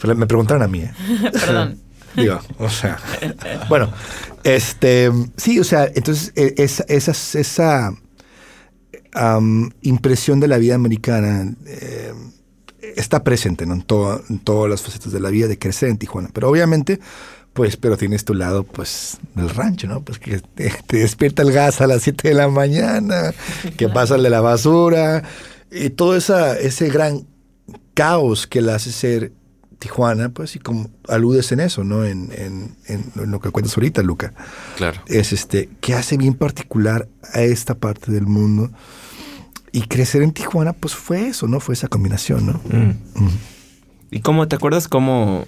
bueno, me preguntaron a mí, ¿eh? Perdón. Digo, o sea. Bueno, este. Sí, o sea, entonces eh, esa, esa, esa impresión de la vida americana eh, está presente ¿no? en, todo- en todas las facetas de la vida de crecer en Tijuana. Pero obviamente, pues, pero tienes tu lado, pues, del rancho, ¿no? Pues que te, te despierta el gas a las 7 de la mañana, que pasa el de la basura, y todo esa, ese gran caos que la hace ser Tijuana, pues, y como aludes en eso, ¿no? En, en- en- en lo que cuentas ahorita, Luca. Claro. Es este, que hace bien particular a esta parte del mundo. Y crecer en Tijuana, pues fue eso, ¿no? Fue esa combinación, ¿no? Mm. ¿Y cómo, te acuerdas cómo,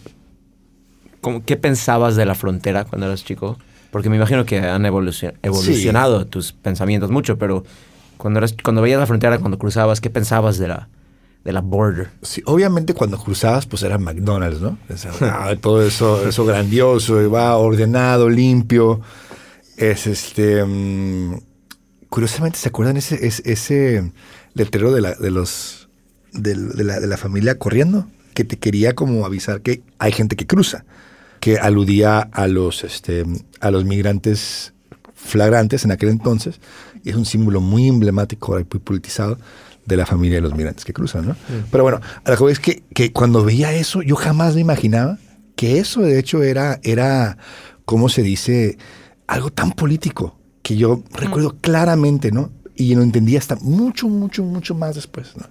cómo- qué pensabas de la frontera cuando eras chico? Porque me imagino que han evolucio- evolucionado tus pensamientos mucho, pero cuando, eras, cuando veías la frontera, cuando cruzabas, ¿qué pensabas de la, de la border? Sí, obviamente cuando cruzabas, pues era McDonald's, ¿no? O sea, ah, todo eso, eso grandioso, y va ordenado, limpio. Es este. mm, curiosamente, ¿se acuerdan ese, ese, ese letrero de la, de los de, la, de la familia corriendo? Que te quería como avisar que hay gente que cruza. Que aludía a los este a los migrantes flagrantes en aquel entonces. Y es un símbolo muy emblemático y muy politizado de la familia de los migrantes que cruzan, ¿no? Pero bueno, a lo que es que, que cuando veía eso, yo jamás me imaginaba que eso de hecho era, era, ¿cómo se dice? Algo tan político que yo recuerdo claramente, ¿no? Y lo entendí hasta mucho, mucho, mucho más después, ¿no?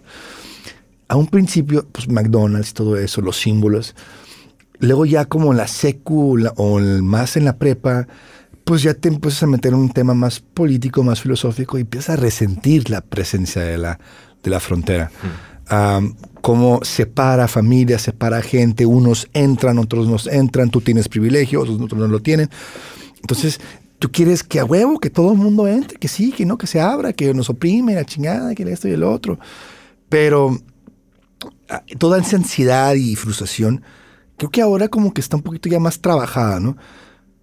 A un principio, pues McDonald's, todo eso, los símbolos. Luego ya como la secu la- o el- más en la prepa, pues ya te empiezas a meter en un tema más político, más filosófico y empiezas a resentir la presencia de la, de la frontera. Am, cómo separa familias, separa gente, unos entran, otros no entran, tú tienes privilegio, otros, otros no lo tienen. Entonces, tú quieres que a huevo, que todo el mundo entre, que sí, que no, que se abra, que nos oprime, la chingada, que esto y el otro. Pero ah, toda esa ansiedad y frustración, creo que ahora como que está un poquito ya más trabajada, ¿no?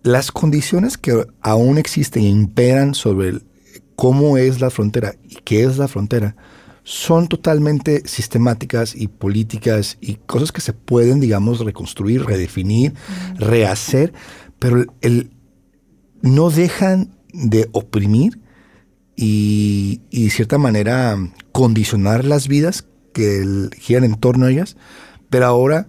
Las condiciones que aún existen e imperan sobre el- cómo es la frontera y qué es la frontera son totalmente sistemáticas y políticas y cosas que se pueden, digamos, reconstruir, redefinir, rehacer, pero el- no dejan de oprimir y, y de cierta manera condicionar las vidas que el- giran en torno a ellas, pero ahora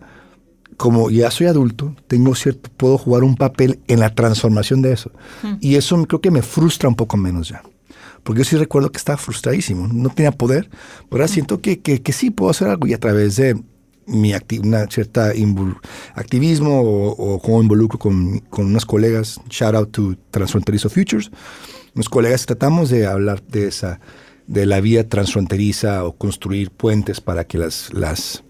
como ya soy adulto, tengo cierto, puedo jugar un papel en la transformación de eso. Y eso creo que me frustra un poco menos ya. Porque yo sí recuerdo que estaba frustradísimo, no tenía poder, pero ahora siento que, que, que sí puedo hacer algo y a través de mi acti- una cierta activismo o, o cómo involucro con, con unos colegas, shout out to Transfronterizo Futures, unos colegas tratamos de hablar de esa, de la vida transfronteriza o construir puentes para que las, las,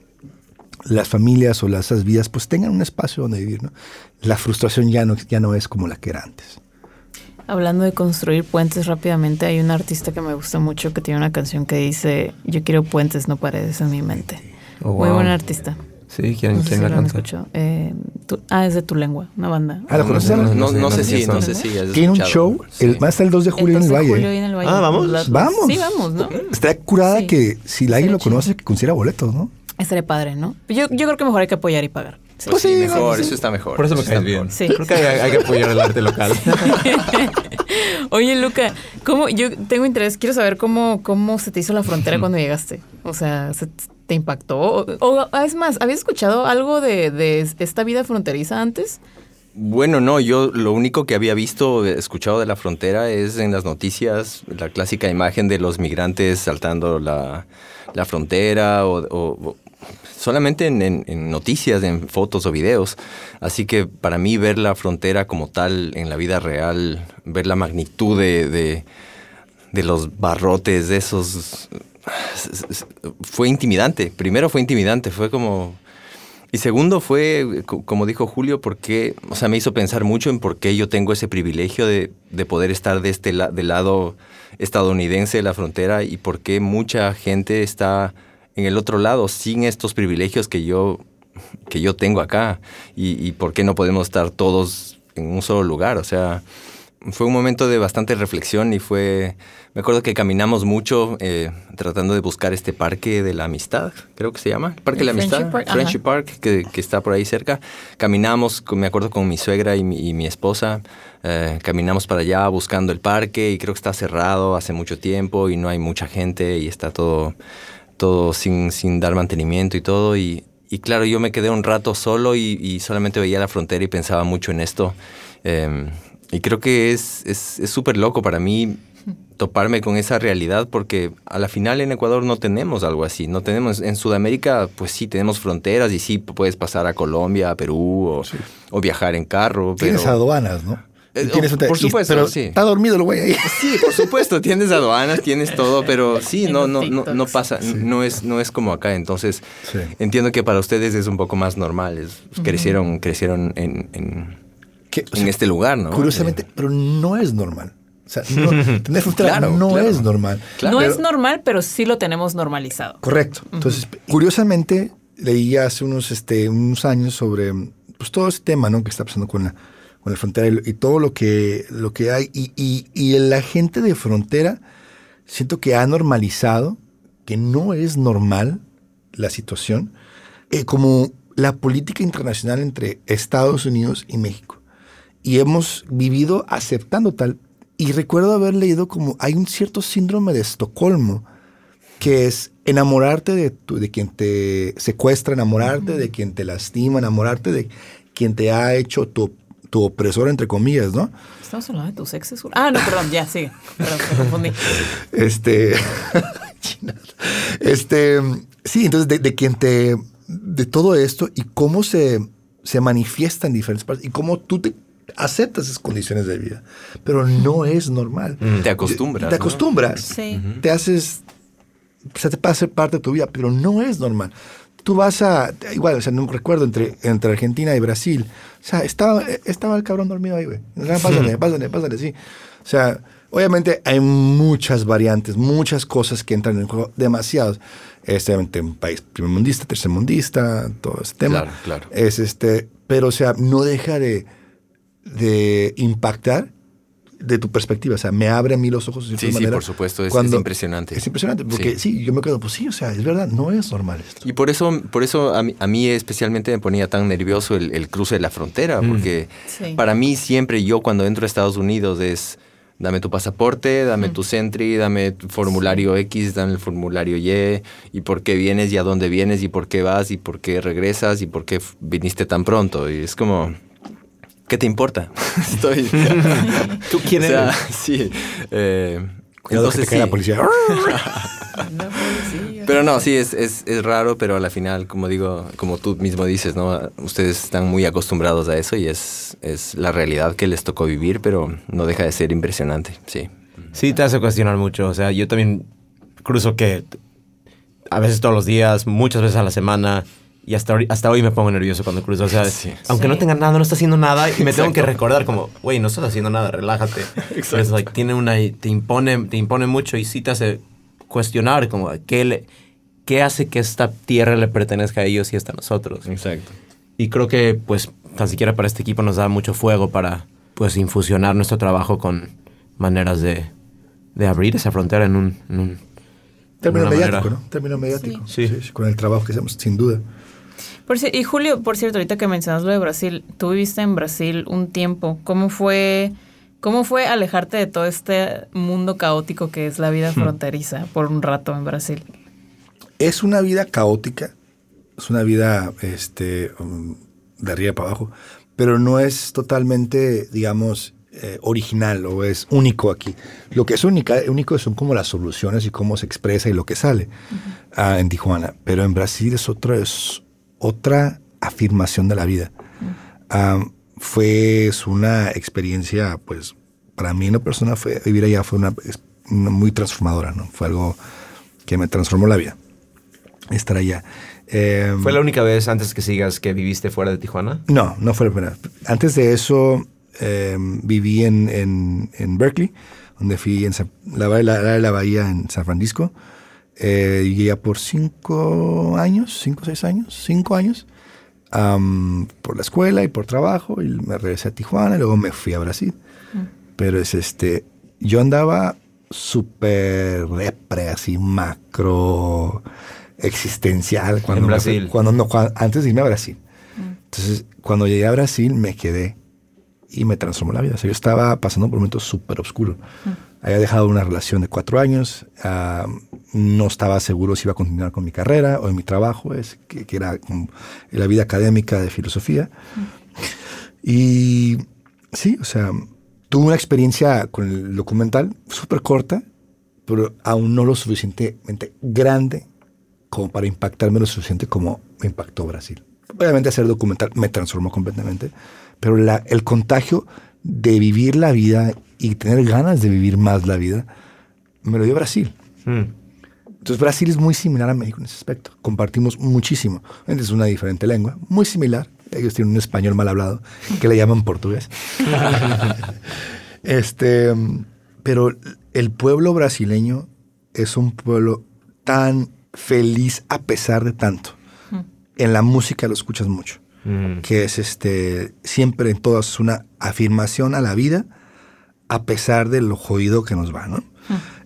las familias o las esas vidas pues tengan un espacio donde vivir, ¿no? La frustración ya no, ya no es como la que era antes. Hablando de construir puentes rápidamente, hay un artista que me gusta mucho que tiene una canción que dice Yo quiero puentes, no paredes en mi mente. Oh, Muy buen artista. Sí, ¿quién, No sé quién si la lo han canta? Eh, tu- ah, es de tu lengua, una banda. Ah, ¿la conocen? No, no, sé, no sé sé si, no quién sé si Tiene un show, el, va a estar el 2 de julio El en el 12 de Valle. julio ahí en el Valle. Ah, ¿vamos? Vamos. Sí, vamos, ¿no? Está curada Sí. que si alguien lo conoce, que considera boletos, ¿no? Estaría padre, ¿no? Yo, yo creo que mejor hay que apoyar y pagar. Sí. Pues sí, sí, mejor, sí. eso está mejor. Por eso me caes bien. Sí. Creo que hay, hay que apoyar el arte local. Oye, Luca, ¿cómo, yo tengo interés, quiero saber cómo, cómo se te hizo la frontera cuando llegaste. O sea, ¿se- ¿te impactó? O, es más, ¿habías escuchado algo de, de esta vida fronteriza antes? Bueno, no, yo lo único que había visto, escuchado de la frontera es en las noticias la clásica imagen de los migrantes saltando la, la frontera o, solamente en, noticias, en fotos o videos. Así que para mí ver la frontera como tal en la vida real, ver la magnitud de, de los barrotes, de esos... Fue intimidante. Primero fue intimidante, fue como... Y segundo fue, co- como dijo Julio, porque, o sea, me hizo pensar mucho en por qué yo tengo ese privilegio de, de poder estar de este la- del lado estadounidense de la frontera y por qué mucha gente está en el otro lado sin estos privilegios que yo, que yo tengo acá y por qué no podemos estar todos en un solo lugar. O sea, fue un momento de bastante reflexión y fue, me acuerdo que caminamos mucho eh, tratando de buscar este parque de la amistad, creo que se llama, el Parque de la El Friendship Amistad, Park. Friendship Park, que, que está por ahí cerca. Caminamos, con- me acuerdo con mi suegra y mi, y mi esposa, eh, caminamos para allá buscando el parque y creo que está cerrado hace mucho tiempo y no hay mucha gente y está todo, todo sin, sin dar mantenimiento y todo. Y, y claro, yo me quedé un rato solo y, y solamente veía la frontera y pensaba mucho en esto. Eh, y creo que es es es súper loco para mí toparme con esa realidad porque a la final en Ecuador no tenemos algo así. No tenemos, en Sudamérica pues sí tenemos fronteras y sí puedes pasar a Colombia, a Perú o, o viajar en carro. Tienes aduanas, ¿no? Eh, tienes oh, otra- por y- supuesto, pero sí. Está dormido el güey ahí. Sí, por supuesto, tienes aduanas, tienes todo, pero sí, no, no, no, no pasa, no es, no es como acá. Entonces, Sí. entiendo que para ustedes es un poco más normal. es- Crecieron, crecieron en, en, Que, en sea, este lugar, ¿no? Curiosamente, pero no es normal. O sea, no, tener frontera Claro, no claro. es normal. no Pero- es normal, pero sí lo tenemos normalizado. Correcto. Entonces, curiosamente, leí hace unos, este, unos años sobre pues, todo ese tema ¿no? que está pasando con la, con la frontera y, y todo lo que, lo que hay. Y, y, y la gente de frontera siento que ha normalizado que no es normal la situación, eh, como la política internacional entre Estados Unidos y México. Y hemos vivido aceptando tal. Y recuerdo haber leído como hay un cierto síndrome de Estocolmo, que es enamorarte de, tu- de quien te secuestra, enamorarte de quien te lastima, enamorarte de quien te ha hecho tu, tu opresor, entre comillas, ¿no? Estamos hablando de tus exes. Ah, no, perdón, ya, sigue. Perdón, me confundí. Este, este, sí, entonces de, de quien te, de todo esto y cómo se, se manifiesta en diferentes partes y cómo tú te aceptas esas condiciones de vida, pero no es normal. Te acostumbras. Te ¿no? acostumbras, Sí. te haces, o sea, te pasa parte de tu vida, pero no es normal. Tú vas a, igual, o sea, no recuerdo entre, entre Argentina y Brasil, o sea, estaba, estaba el cabrón dormido ahí, güey. O sea, pásale, pásale, pásale, sí. O sea, obviamente hay muchas variantes, muchas cosas que entran en el juego, demasiados. Este, obviamente, un país primermundista, tercermundista, todo ese tema. Claro, claro. Es este, pero o sea, no deja de, de impactar de tu perspectiva, o sea, me abre a mí los ojos de Sí, cierta sí, manera. por supuesto, es- es cuando- impresionante. Es impresionante, porque sí. yo me quedo, pues sí, o sea, es verdad, no es normal esto. Y por eso, por eso a, mí, a mí especialmente me ponía tan nervioso el, el cruce de la frontera, porque Sí. para mí siempre yo cuando entro a Estados Unidos es dame tu pasaporte, dame tu Sentry, dame tu formulario X, dame el formulario Y, y por qué vienes y a dónde vienes y por qué vas y por qué regresas y por qué viniste tan pronto. Y es como, ¿qué te importa? Estoy... ¿Tú quién O sea, eres? sí. eh, Cuidado que te entonces cae la sí. policía. No, pobrecillo. Pero no, sí, es, es, es raro, pero a la final, como digo, como tú mismo dices, ¿no? Ustedes están muy acostumbrados a eso y es, es la realidad que les tocó vivir, pero no deja de ser impresionante, sí. Sí, te hace cuestionar mucho. O sea, yo también cruzo que a veces todos los días, muchas veces a la semana. Y hasta, hasta hoy me pongo nervioso cuando cruzo. O sea, Sí. aunque Sí. no tenga nada, no está haciendo nada. Y me tengo que recordar como, güey, no estás haciendo nada, relájate. Exacto. Es like, tiene una, te impone, te impone mucho y sí te hace cuestionar como, ¿qué, le, ¿qué hace que esta tierra le pertenezca a ellos y esta a nosotros? Exacto. Y creo que, pues, tan siquiera para este equipo nos da mucho fuego para, pues, infusionar nuestro trabajo con maneras de, de abrir esa frontera en un... En un Término mediático, manera. ¿no? Término mediático. Sí. Sí, sí, Con el trabajo que hacemos, sin duda. Por ci- y Julio, por cierto, ahorita que mencionas lo de Brasil, tú viviste en Brasil un tiempo. ¿Cómo fue, cómo fue alejarte de todo este mundo caótico que es la vida fronteriza por un rato en Brasil? Es una vida caótica, es una vida este, de arriba para abajo, pero no es totalmente, digamos, eh, original o es único aquí. Lo que es única, único son como las soluciones y cómo se expresa y lo que sale ah, en Tijuana, pero en Brasil es, otro, es otra afirmación de la vida. Ah, fue una experiencia, pues, para mí en lo personal fue, vivir allá fue una, una muy transformadora, ¿no? Fue algo que me transformó la vida estar allá. Eh, ¿Fue la única vez antes que sigas que viviste fuera de Tijuana? No, no fue la primera. Antes de eso eh, viví en, en, en Berkeley, donde fui en la, la, la bahía en San Francisco. Eh, ya por cinco años, cinco o seis años, cinco años, am, por la escuela y por trabajo, y me regresé a Tijuana, y luego me fui a Brasil. Pero es este, yo andaba súper repre, así macro existencial cuando En fui- Brasil. cuando no, antes de irme a Brasil. Entonces, cuando llegué a Brasil, me quedé y me transformó la vida. O sea, yo estaba pasando por un momento súper oscuro. Había dejado una relación de cuatro años, ah, no estaba seguro si iba a continuar con mi carrera o en mi trabajo, es, que, que era como la vida académica de filosofía. Y sí, o sea, tuve una experiencia con el documental súper corta, pero aún no lo suficientemente grande como para impactarme lo suficiente como me impactó Brasil. Obviamente hacer documental me transformó completamente, pero la- el contagio de vivir la vida y tener ganas de vivir más la vida me lo dio Brasil. Mm. Entonces Brasil es muy similar a México en ese aspecto. Compartimos muchísimo. Es una diferente lengua, muy similar. Ellos tienen un español mal hablado que le llaman portugués. este, pero el pueblo brasileño es un pueblo tan feliz a pesar de tanto. En la música lo escuchas mucho, Mm. que es este siempre en todas una afirmación a la vida a pesar de lo jodido que nos va, ¿no?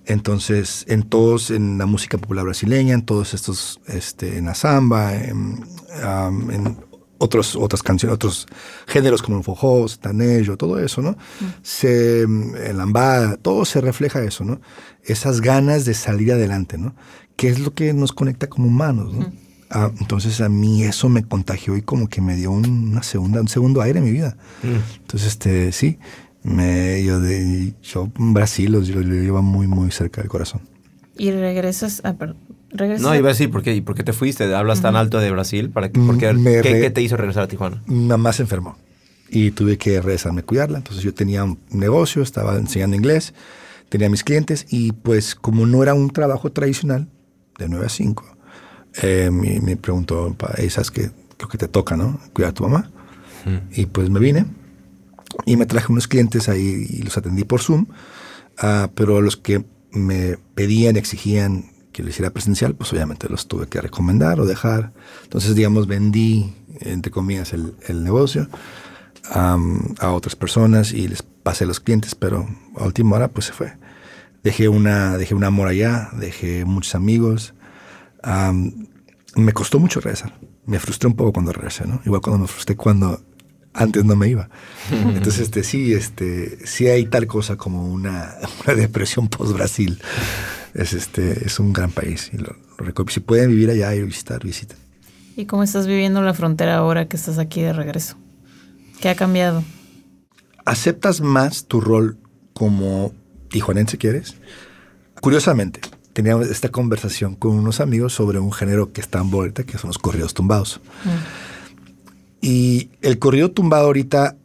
Entonces, en todos, en la música popular brasileña, en todos estos, este, en la samba, en, am, en otros, otras canciones, otros géneros como el forró, tanejo, todo eso, ¿no? Se, en lambada, todo se refleja eso, ¿no? Esas ganas de salir adelante, ¿no? Que es lo que nos conecta como humanos, ¿no? Ah, entonces a mí eso me contagió y como que me dio un, una segunda, un segundo aire en mi vida. Entonces, este, sí, me, yo, de, yo Brasil lo, lo lleva muy, muy cerca del corazón. Y regresas, perdón, regresas No, a- iba a decir, ¿por qué, ¿y por qué te fuiste? ¿Hablas tan alto de Brasil? ¿Para qué, Mm, por qué- me ¿qué, re- qué te hizo regresar a Tijuana? Mi mamá se enfermó y tuve que regresarme a cuidarla. Entonces yo tenía un negocio, estaba enseñando inglés, tenía mis clientes y pues como no era un trabajo tradicional de 9 a 5, eh, me, me preguntó, "Pa, ¿sabes qué? Creo que te toca, ¿no? Cuidar a tu mamá. Y pues me vine y me traje unos clientes ahí y los atendí por Zoom, ah, pero los que me pedían, exigían que lo hiciera presencial, pues obviamente los tuve que recomendar o dejar. Entonces, digamos, vendí, entre comillas, el, el negocio am, a otras personas y les pasé los clientes, pero a última hora pues se fue. Dejé una, dejé un amor allá, dejé muchos amigos. Am, me costó mucho regresar. Me frustré un poco cuando regresé, ¿no? Igual cuando me frustré cuando antes no me iba. Entonces, este, sí, este, sí hay tal cosa como una, una depresión post-Brasil. Es, este, es un gran país. Y lo, lo. Si pueden vivir allá y visitar, visiten. ¿Y cómo estás viviendo la frontera ahora que estás aquí de regreso? ¿Qué ha cambiado? ¿Aceptas más tu rol como tijuanense quieres? Curiosamente, teníamos esta conversación con unos amigos sobre un género que está en ahorita, que son los corridos tumbados. Y el corrido tumbado ahorita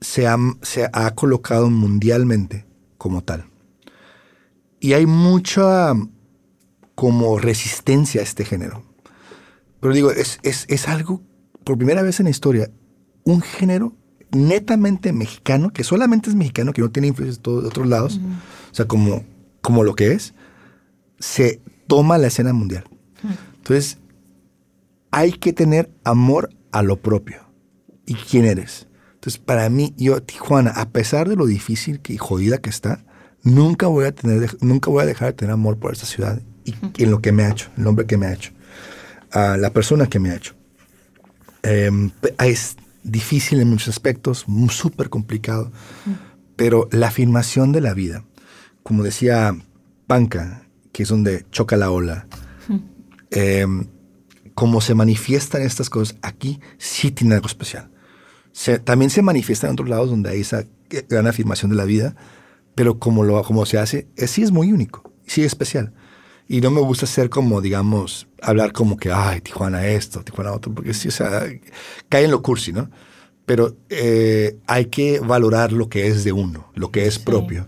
se ha, se ha colocado mundialmente como tal. Y hay mucha como resistencia a este género. Pero digo, es, es, es algo, por primera vez en la historia, un género netamente mexicano, que solamente es mexicano, que no tiene influencias de, todos- de otros lados, o sea, como, como lo que es, se toma la escena mundial. Entonces, hay que tener amor a lo propio y quién eres. Entonces, para mí, yo, Tijuana, a pesar de lo difícil que, y jodida que está, nunca voy a tener, nunca voy a dejar de tener amor por esta ciudad y en lo que me ha hecho, el hombre que me ha hecho, a la persona que me ha hecho. Em, es difícil en muchos aspectos, súper complicado, pero la afirmación de la vida, como decía Panca, que es donde choca la ola, em, como se manifiestan estas cosas, aquí sí tiene algo especial. Se- también se manifiesta en otros lados donde hay esa gran afirmación de la vida, pero como, lo, como se hace, es, sí es muy único, sí es especial. Y no me gusta ser como, digamos, hablar como que, ay, Tijuana esto, Tijuana otro, porque sí, o sea, cae en lo cursi, ¿no? Pero eh, hay que valorar lo que es de uno, lo que es propio.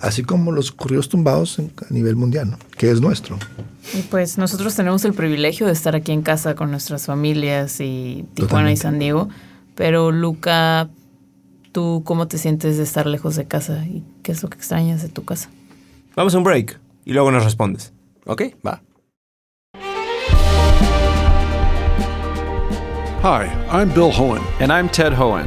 Así como los corridos tumbados en- a nivel mundial, ¿no? Que es nuestro. Y pues nosotros tenemos el privilegio de estar aquí en casa con nuestras familias y Tijuana y. San Diego. Pero Luca, ¿tú cómo te sientes de estar lejos de casa? ¿Y qué es lo que extrañas de tu casa? Vamos a un break y luego nos respondes. Ok, va. Hi, I'm Bill Hohen. And I'm Ted Hohen.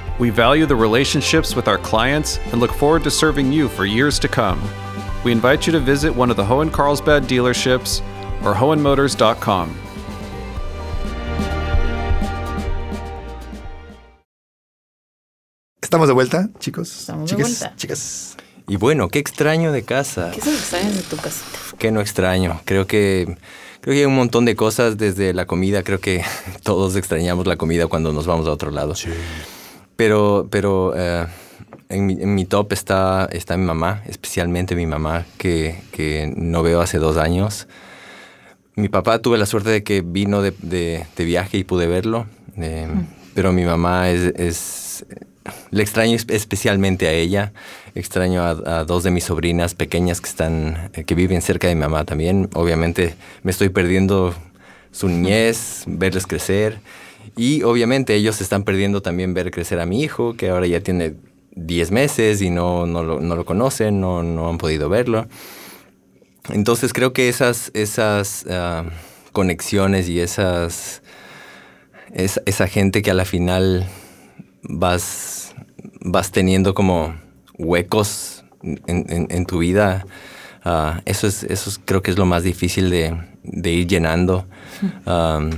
We value the relationships with our clients and look forward to serving you for years to come. We invite you to visit one of the Hohen Carlsbad dealerships or hohenmotors.com. ¿Estamos de vuelta, chicos? Estamos de chicas, vuelta. Chicas. Y bueno, qué extraño de casa. ¿Qué es lo que extrañas de tu casa? Que no extraño. Creo que creo que hay un montón de cosas desde la comida. Creo que todos extrañamos la comida cuando nos vamos a otro lado. Pero, pero eh, en, mi, en mi top está, está mi mamá, especialmente mi mamá, que, que no veo hace dos años. Mi papá tuve la suerte de que vino de, de- de viaje y pude verlo. eh, Pero mi mamá es, es- Le extraño espe- especialmente a ella. Extraño a, a dos de mis sobrinas pequeñas que están, eh, que viven cerca de mi mamá también. Obviamente me estoy perdiendo su niñez, verles crecer. Y obviamente ellos están perdiendo también ver crecer a mi hijo, que ahora ya tiene 10 meses y no, no, lo, no lo conocen, no, no han podido verlo. Entonces creo que esas, esas ah, conexiones y esas, es- esa gente que a la final vas, vas teniendo como huecos en, en- en tu vida, ah, eso, es, eso es- creo que es lo más difícil de, de ir llenando. Am,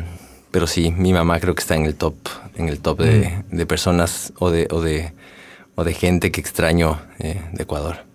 pero sí, mi mamá creo que está en el top, en el top de, de personas o de, o, de, o de gente que extraño eh, de Ecuador.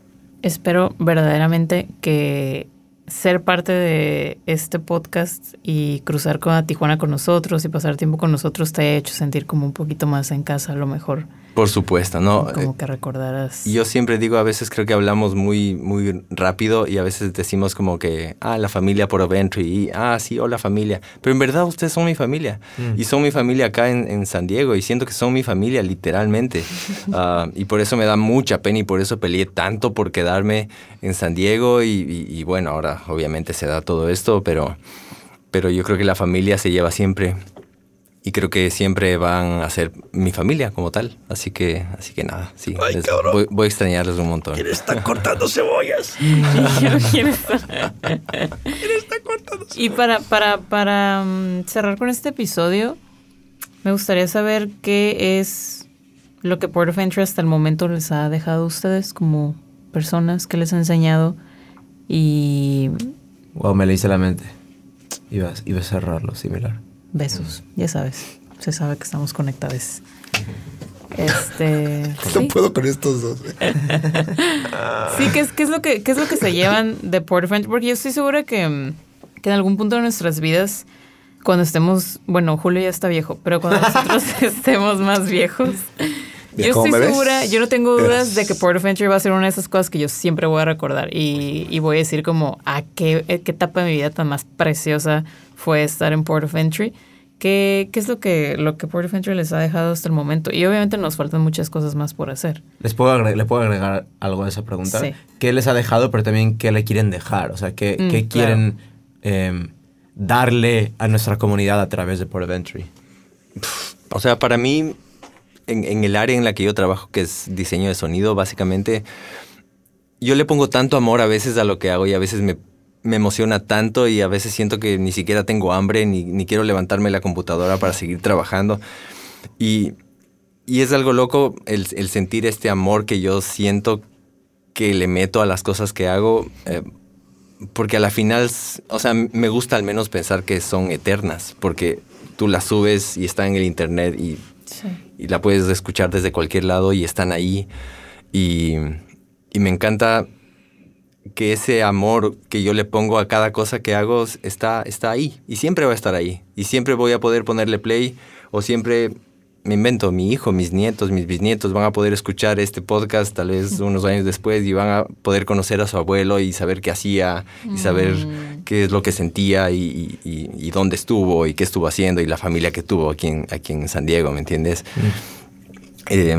Espero verdaderamente que ser parte de este podcast y cruzar con a Tijuana con nosotros y pasar tiempo con nosotros te ha hecho sentir como un poquito más en casa a lo mejor. Por supuesto, ¿no? Como que recordaras. Yo siempre digo, a veces creo que hablamos muy, muy rápido y a veces decimos como que, ah, la familia por Oventry y, ah, sí, hola familia. Pero en verdad ustedes son mi familia Mm. y son mi familia acá en, en San Diego y siento que son mi familia literalmente. Ah, y por eso me da mucha pena y por eso peleé tanto por quedarme en San Diego y, y- y bueno, ahora obviamente se da todo esto, pero, pero yo creo que la familia se lleva siempre y creo que siempre van a ser mi familia como tal. Así que, así que nada, sí. Ay, les- cabrón. voy, voy a extrañarles un montón. Están cortando cebollas. ¿Quién está? Y para, para, para mm, cerrar con este episodio, me gustaría saber qué es lo que Port of Entry hasta el momento les ha dejado a ustedes como personas, que les ha enseñado y Wow, me leíste la mente. Iba, iba a cerrarlo, similar. besos, ya sabes, se sabe que estamos conectados. Este, No sí. puedo con estos dos. Sí, ¿qué es, qué es lo que, qué es lo que se llevan de Port of Entry? Porque yo estoy segura que, que en algún punto de nuestras vidas, cuando estemos, bueno, Julio ya está viejo, pero cuando nosotros estemos más viejos, yo ¿Viejo estoy ves? segura, yo no tengo dudas de que Port of Entry va a ser una de esas cosas que yo siempre voy a recordar y, y voy a decir como, ¿a qué, eh, qué etapa de mi vida tan más preciosa fue estar en Port of Entry? ¿Qué, qué es lo que, lo que Port of Entry les ha dejado hasta el momento? Y obviamente nos faltan muchas cosas más por hacer. ¿Les puedo, agregar, ¿Le puedo agregar algo a esa pregunta? Sí. ¿Qué les ha dejado, pero también qué le quieren dejar? O sea, ¿qué, Mm, qué claro. quieren em, darle a nuestra comunidad a través de Port of Entry? O sea, para mí, en, en el área en la que yo trabajo, que es diseño de sonido, básicamente, yo le pongo tanto amor a veces a lo que hago y a veces me, me emociona tanto y a veces siento que ni siquiera tengo hambre ni, ni quiero levantarme la computadora para seguir trabajando. Y, y es algo loco el, el sentir este amor que yo siento que le meto a las cosas que hago. eh, porque a la final, o sea, me gusta al menos pensar que son eternas, porque tú las subes y están en el internet y, y la puedes escuchar desde cualquier lado y están ahí. Y, y me encanta que ese amor que yo le pongo a cada cosa que hago está, está ahí y siempre va a estar ahí. Y siempre voy a poder ponerle play o siempre me invento, mi hijo, mis nietos, mis bisnietos van a poder escuchar este podcast tal vez unos años después y van a poder conocer a su abuelo y saber qué hacía y saber qué es lo que sentía y, y- y- y dónde estuvo y qué estuvo haciendo y la familia que tuvo aquí en, aquí en San Diego, ¿me entiendes? Eh,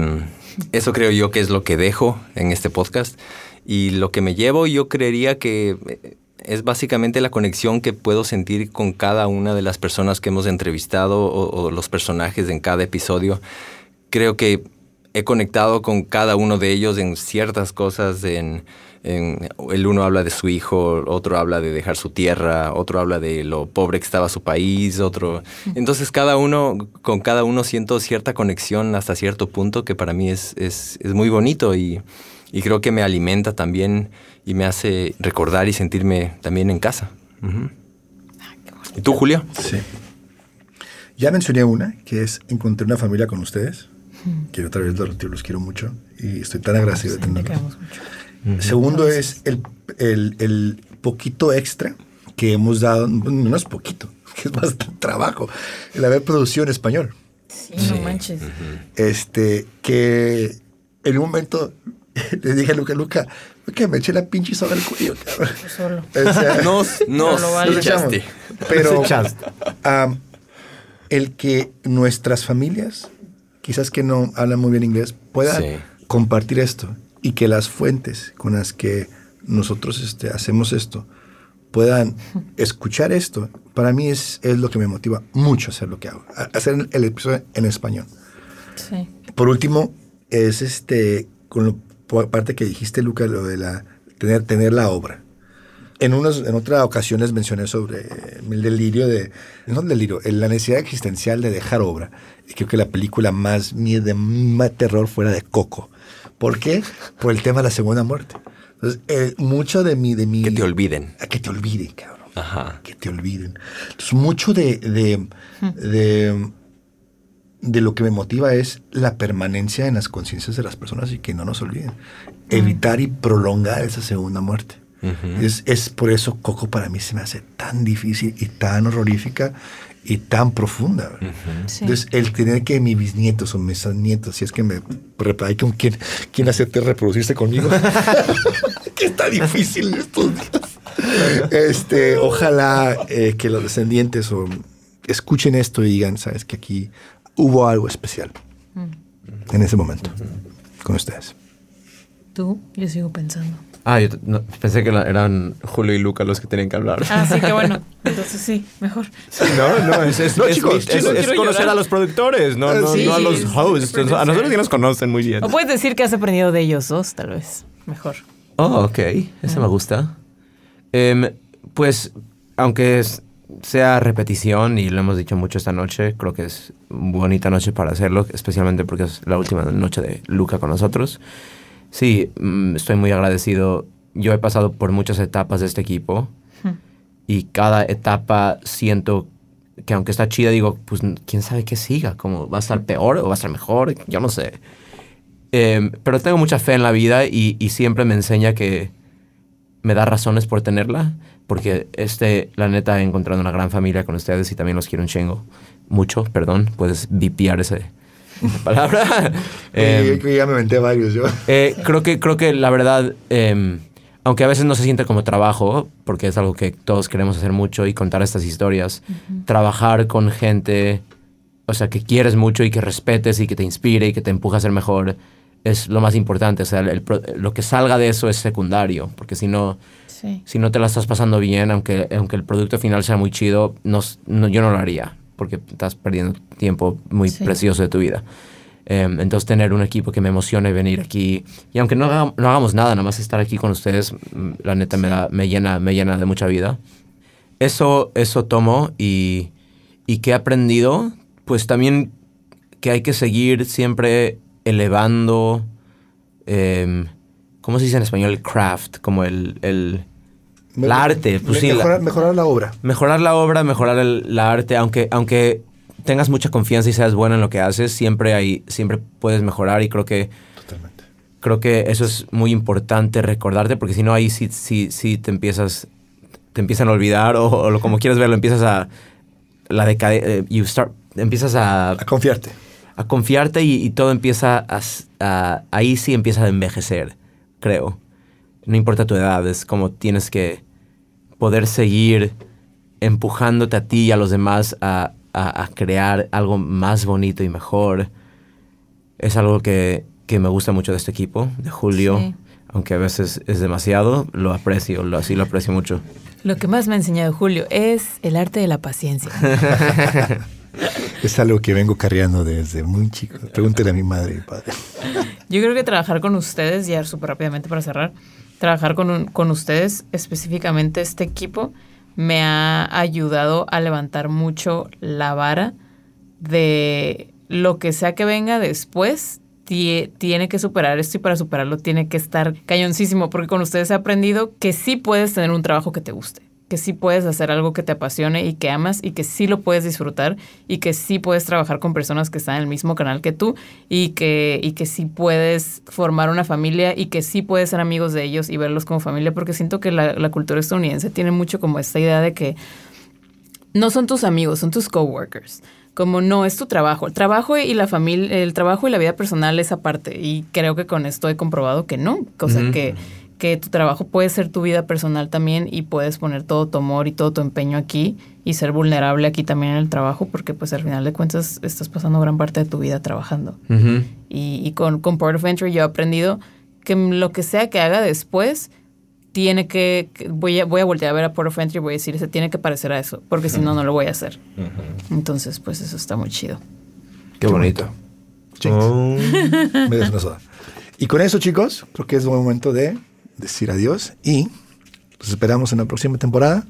eso creo yo que es lo que dejo en este podcast. Y lo que me llevo, yo creería que eh, es básicamente la conexión que puedo sentir con cada una de las personas que hemos entrevistado o, o los personajes en cada episodio. Creo que he conectado con cada uno de ellos en ciertas cosas. En, en- el uno habla de su hijo, otro habla de dejar su tierra, otro habla de lo pobre que estaba su país, otro. Entonces cada uno, con cada uno siento cierta conexión hasta cierto punto que para mí es, es, es muy bonito y, y creo que me alimenta también y me hace recordar y sentirme también en casa. Ujú. ¿Y tú, Julio? Sí. Ya mencioné una, que es encontré una familia con ustedes. Quiero otra vez los, los quiero mucho y estoy tan agradecido de Te tenerlos. queremos mucho. Segundo es el, el- el poquito extra que hemos dado, no es poquito, que es bastante trabajo, el haber producido en español. Sí, no manches. Este, que en un momento le dije a Luca, Luca, que me eché la pinche soga al cuello, cabrón. Solo. O sea, Nos, nos lo vale. nos echamos. echaste. Pero el que nuestras familias, quizás que no hablan muy bien inglés, puedan Sí. compartir esto y que las fuentes con las que nosotros este, hacemos esto puedan escuchar esto, para mí es, es lo que me motiva mucho a hacer lo que hago, a- hacer el episodio en español. Sí. Por último, es este, con lo parte que dijiste, Luca, lo de la, tener, tener la obra. En, unos, en otra ocasión les mencioné sobre el delirio de, no el delirio, la necesidad existencial de dejar obra. Y creo que la película más, de más terror fuera de Coco. ¿Por qué? Por el tema de la segunda muerte. Entonces, eh, mucho de mi, de mi... Que te olviden. A que te olviden, cabrón Ajá. que te olviden. Entonces, mucho de, de, de, de lo que me motiva es la permanencia en las conciencias de las personas y que no nos olviden. Evitar y prolongar esa segunda muerte. es, es por eso Coco para mí se me hace tan difícil y tan horrorífica y tan profunda. Sí. Entonces, el tener que mis bisnietos o mis nietos, si es que me hay con quién, quién hacerte reproducirse conmigo, que está difícil estos días. Este, ojalá eh, que los descendientes o escuchen esto y digan, sabes que aquí hubo algo especial en ese momento con ustedes. Tú, yo sigo pensando. Ah, yo t- no, pensé que la- eran Julio y Luca los que tenían que hablar. Ah, sí, qué bueno. Entonces sí, mejor. No, no, es, es, No, es- chicos, es- chicos, es quiero conocer llorar. a los productores, no, no, Sí, no a los sí, hosts. sí, a nosotros ya nos conocen muy bien. O puedes decir que has aprendido de ellos dos, tal vez. Mejor. Oh, ok. Ese me gusta. Em, pues, aunque es- sea repetición, y lo hemos dicho mucho esta noche, creo que es bonita noche para hacerlo, especialmente porque es la última noche de Luca con nosotros. Sí, mm, estoy muy agradecido. Yo he pasado por muchas etapas de este equipo y cada etapa siento que aunque está chida, digo, pues quién sabe qué siga, como va a estar peor o va a estar mejor, yo no sé. Em, pero tengo mucha fe en la vida y, y siempre me enseña que me da razones por tenerla, porque este, la neta, he encontrado una gran familia con ustedes y también los quiero un chingo. Mucho, perdón, puedes vipiar ese, esa palabra. Eh, Em, yo ya me inventé varios yo. eh, creo, que, creo que la verdad, em, aunque a veces no se siente como trabajo, porque es algo que todos queremos hacer mucho y contar estas historias, trabajar con gente, o sea, que quieres mucho y que respetes y que te inspire y que te empuja a ser mejor, es lo más importante. O sea, el lo que salga de eso es secundario, porque si no, Sí. si no te la estás pasando bien, aunque, aunque el producto final sea muy chido, no, no- yo no lo haría, porque estás perdiendo tiempo muy Sí. precioso de tu vida. Em, entonces tener un equipo que me emocione venir aquí, y aunque no, haga- no hagamos nada, nada más estar aquí con ustedes, mm, la neta me, da, me, llena, me llena de mucha vida. Eso, eso tomo y, y que he aprendido, pues también que hay que seguir siempre elevando, em, ¿cómo se dice en español? El craft, como el, el, arte. Pues sí, la- mejorar, mejorar la obra. mejorar la obra, mejorar el, la arte, aunque, aunque tengas mucha confianza y seas bueno en lo que haces, siempre hay, siempre puedes mejorar y creo que Totalmente. creo que eso es muy importante recordarte porque si no ahí sí, sí, sí te empiezas te empiezan a olvidar o, o como quieras verlo empiezas a la decade you start empiezas a, A confiarte. a confiarte y, y todo empieza a, s- a- ahí sí empieza a envejecer creo no importa tu edad es como tienes que poder seguir empujándote a ti y a los demás a, a- a crear algo más bonito y mejor es algo que, que me gusta mucho de este equipo de Julio Sí. aunque a veces es demasiado lo aprecio lo, así lo aprecio mucho Lo que más me ha enseñado Julio es el arte de la paciencia. Es algo que vengo carreando desde muy chico. Pregúntele a mi madre y padre. Yo creo que trabajar con ustedes, ya súper rápidamente para cerrar, trabajar con, un- con ustedes, específicamente este equipo, me ha ayudado a levantar mucho la vara de lo que sea que venga después. tie- Tiene que superar esto y para superarlo tiene que estar cañoncísimo, porque con ustedes he aprendido que sí puedes tener un trabajo que te guste, que sí puedes hacer algo que te apasione y que amas y que sí lo puedes disfrutar y que sí puedes trabajar con personas que están en el mismo canal que tú y que, y que sí puedes formar una familia y que sí puedes ser amigos de ellos y verlos como familia, porque siento que la, la cultura estadounidense tiene mucho como esta idea de que no son tus amigos, son tus coworkers. Como no es tu trabajo. El trabajo y la familia, el trabajo y la vida personal es aparte. Y creo que con esto he comprobado que no. Ujú. que, que tu trabajo puede ser tu vida personal también y puedes poner todo tu amor y todo tu empeño aquí y ser vulnerable aquí también en el trabajo porque pues al final de cuentas estás pasando gran parte de tu vida trabajando. Y, y con, con Port of Entry yo he aprendido que lo que sea que haga después, tiene que, voy, a, voy a voltear a ver a Port of Entry y voy a decir, se tiene que parecer a eso, porque si no, no lo voy a hacer. Entonces, pues eso está muy chido. qué bonito Me das una soda. Y con eso, chicos, creo que es buen momento de decir adiós y los esperamos en la próxima temporada.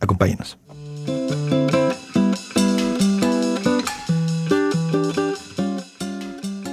Acompáñenos.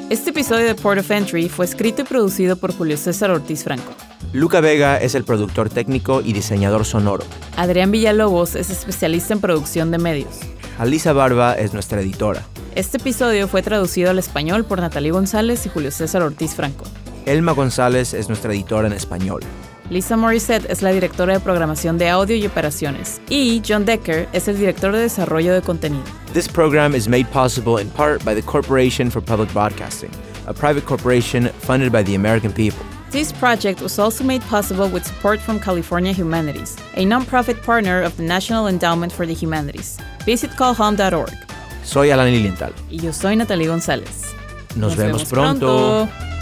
Este episodio de Port of Entry fue escrito y producido por Julio César Ortiz Franco. Luca Vega es el productor técnico y diseñador sonoro Adrián Villalobos es especialista en producción de medios. Alisa Barba es nuestra editora Este episodio fue traducido al español por Natalie González y Julio César Ortiz Franco. Elma González es nuestra editora en español Lisa Morissette es la directora de programación de audio y operaciones. Y John Decker es el director de desarrollo de contenido. This program is made possible in part by the Corporation for Public Broadcasting, a private corporation funded by the American people. This project was also made possible with support from California Humanities, a nonprofit partner of the National Endowment for the Humanities. Visit callhome.org. Soy Alan Lilienthal. Y yo soy Natalie González. Nos, vemos, pronto. pronto.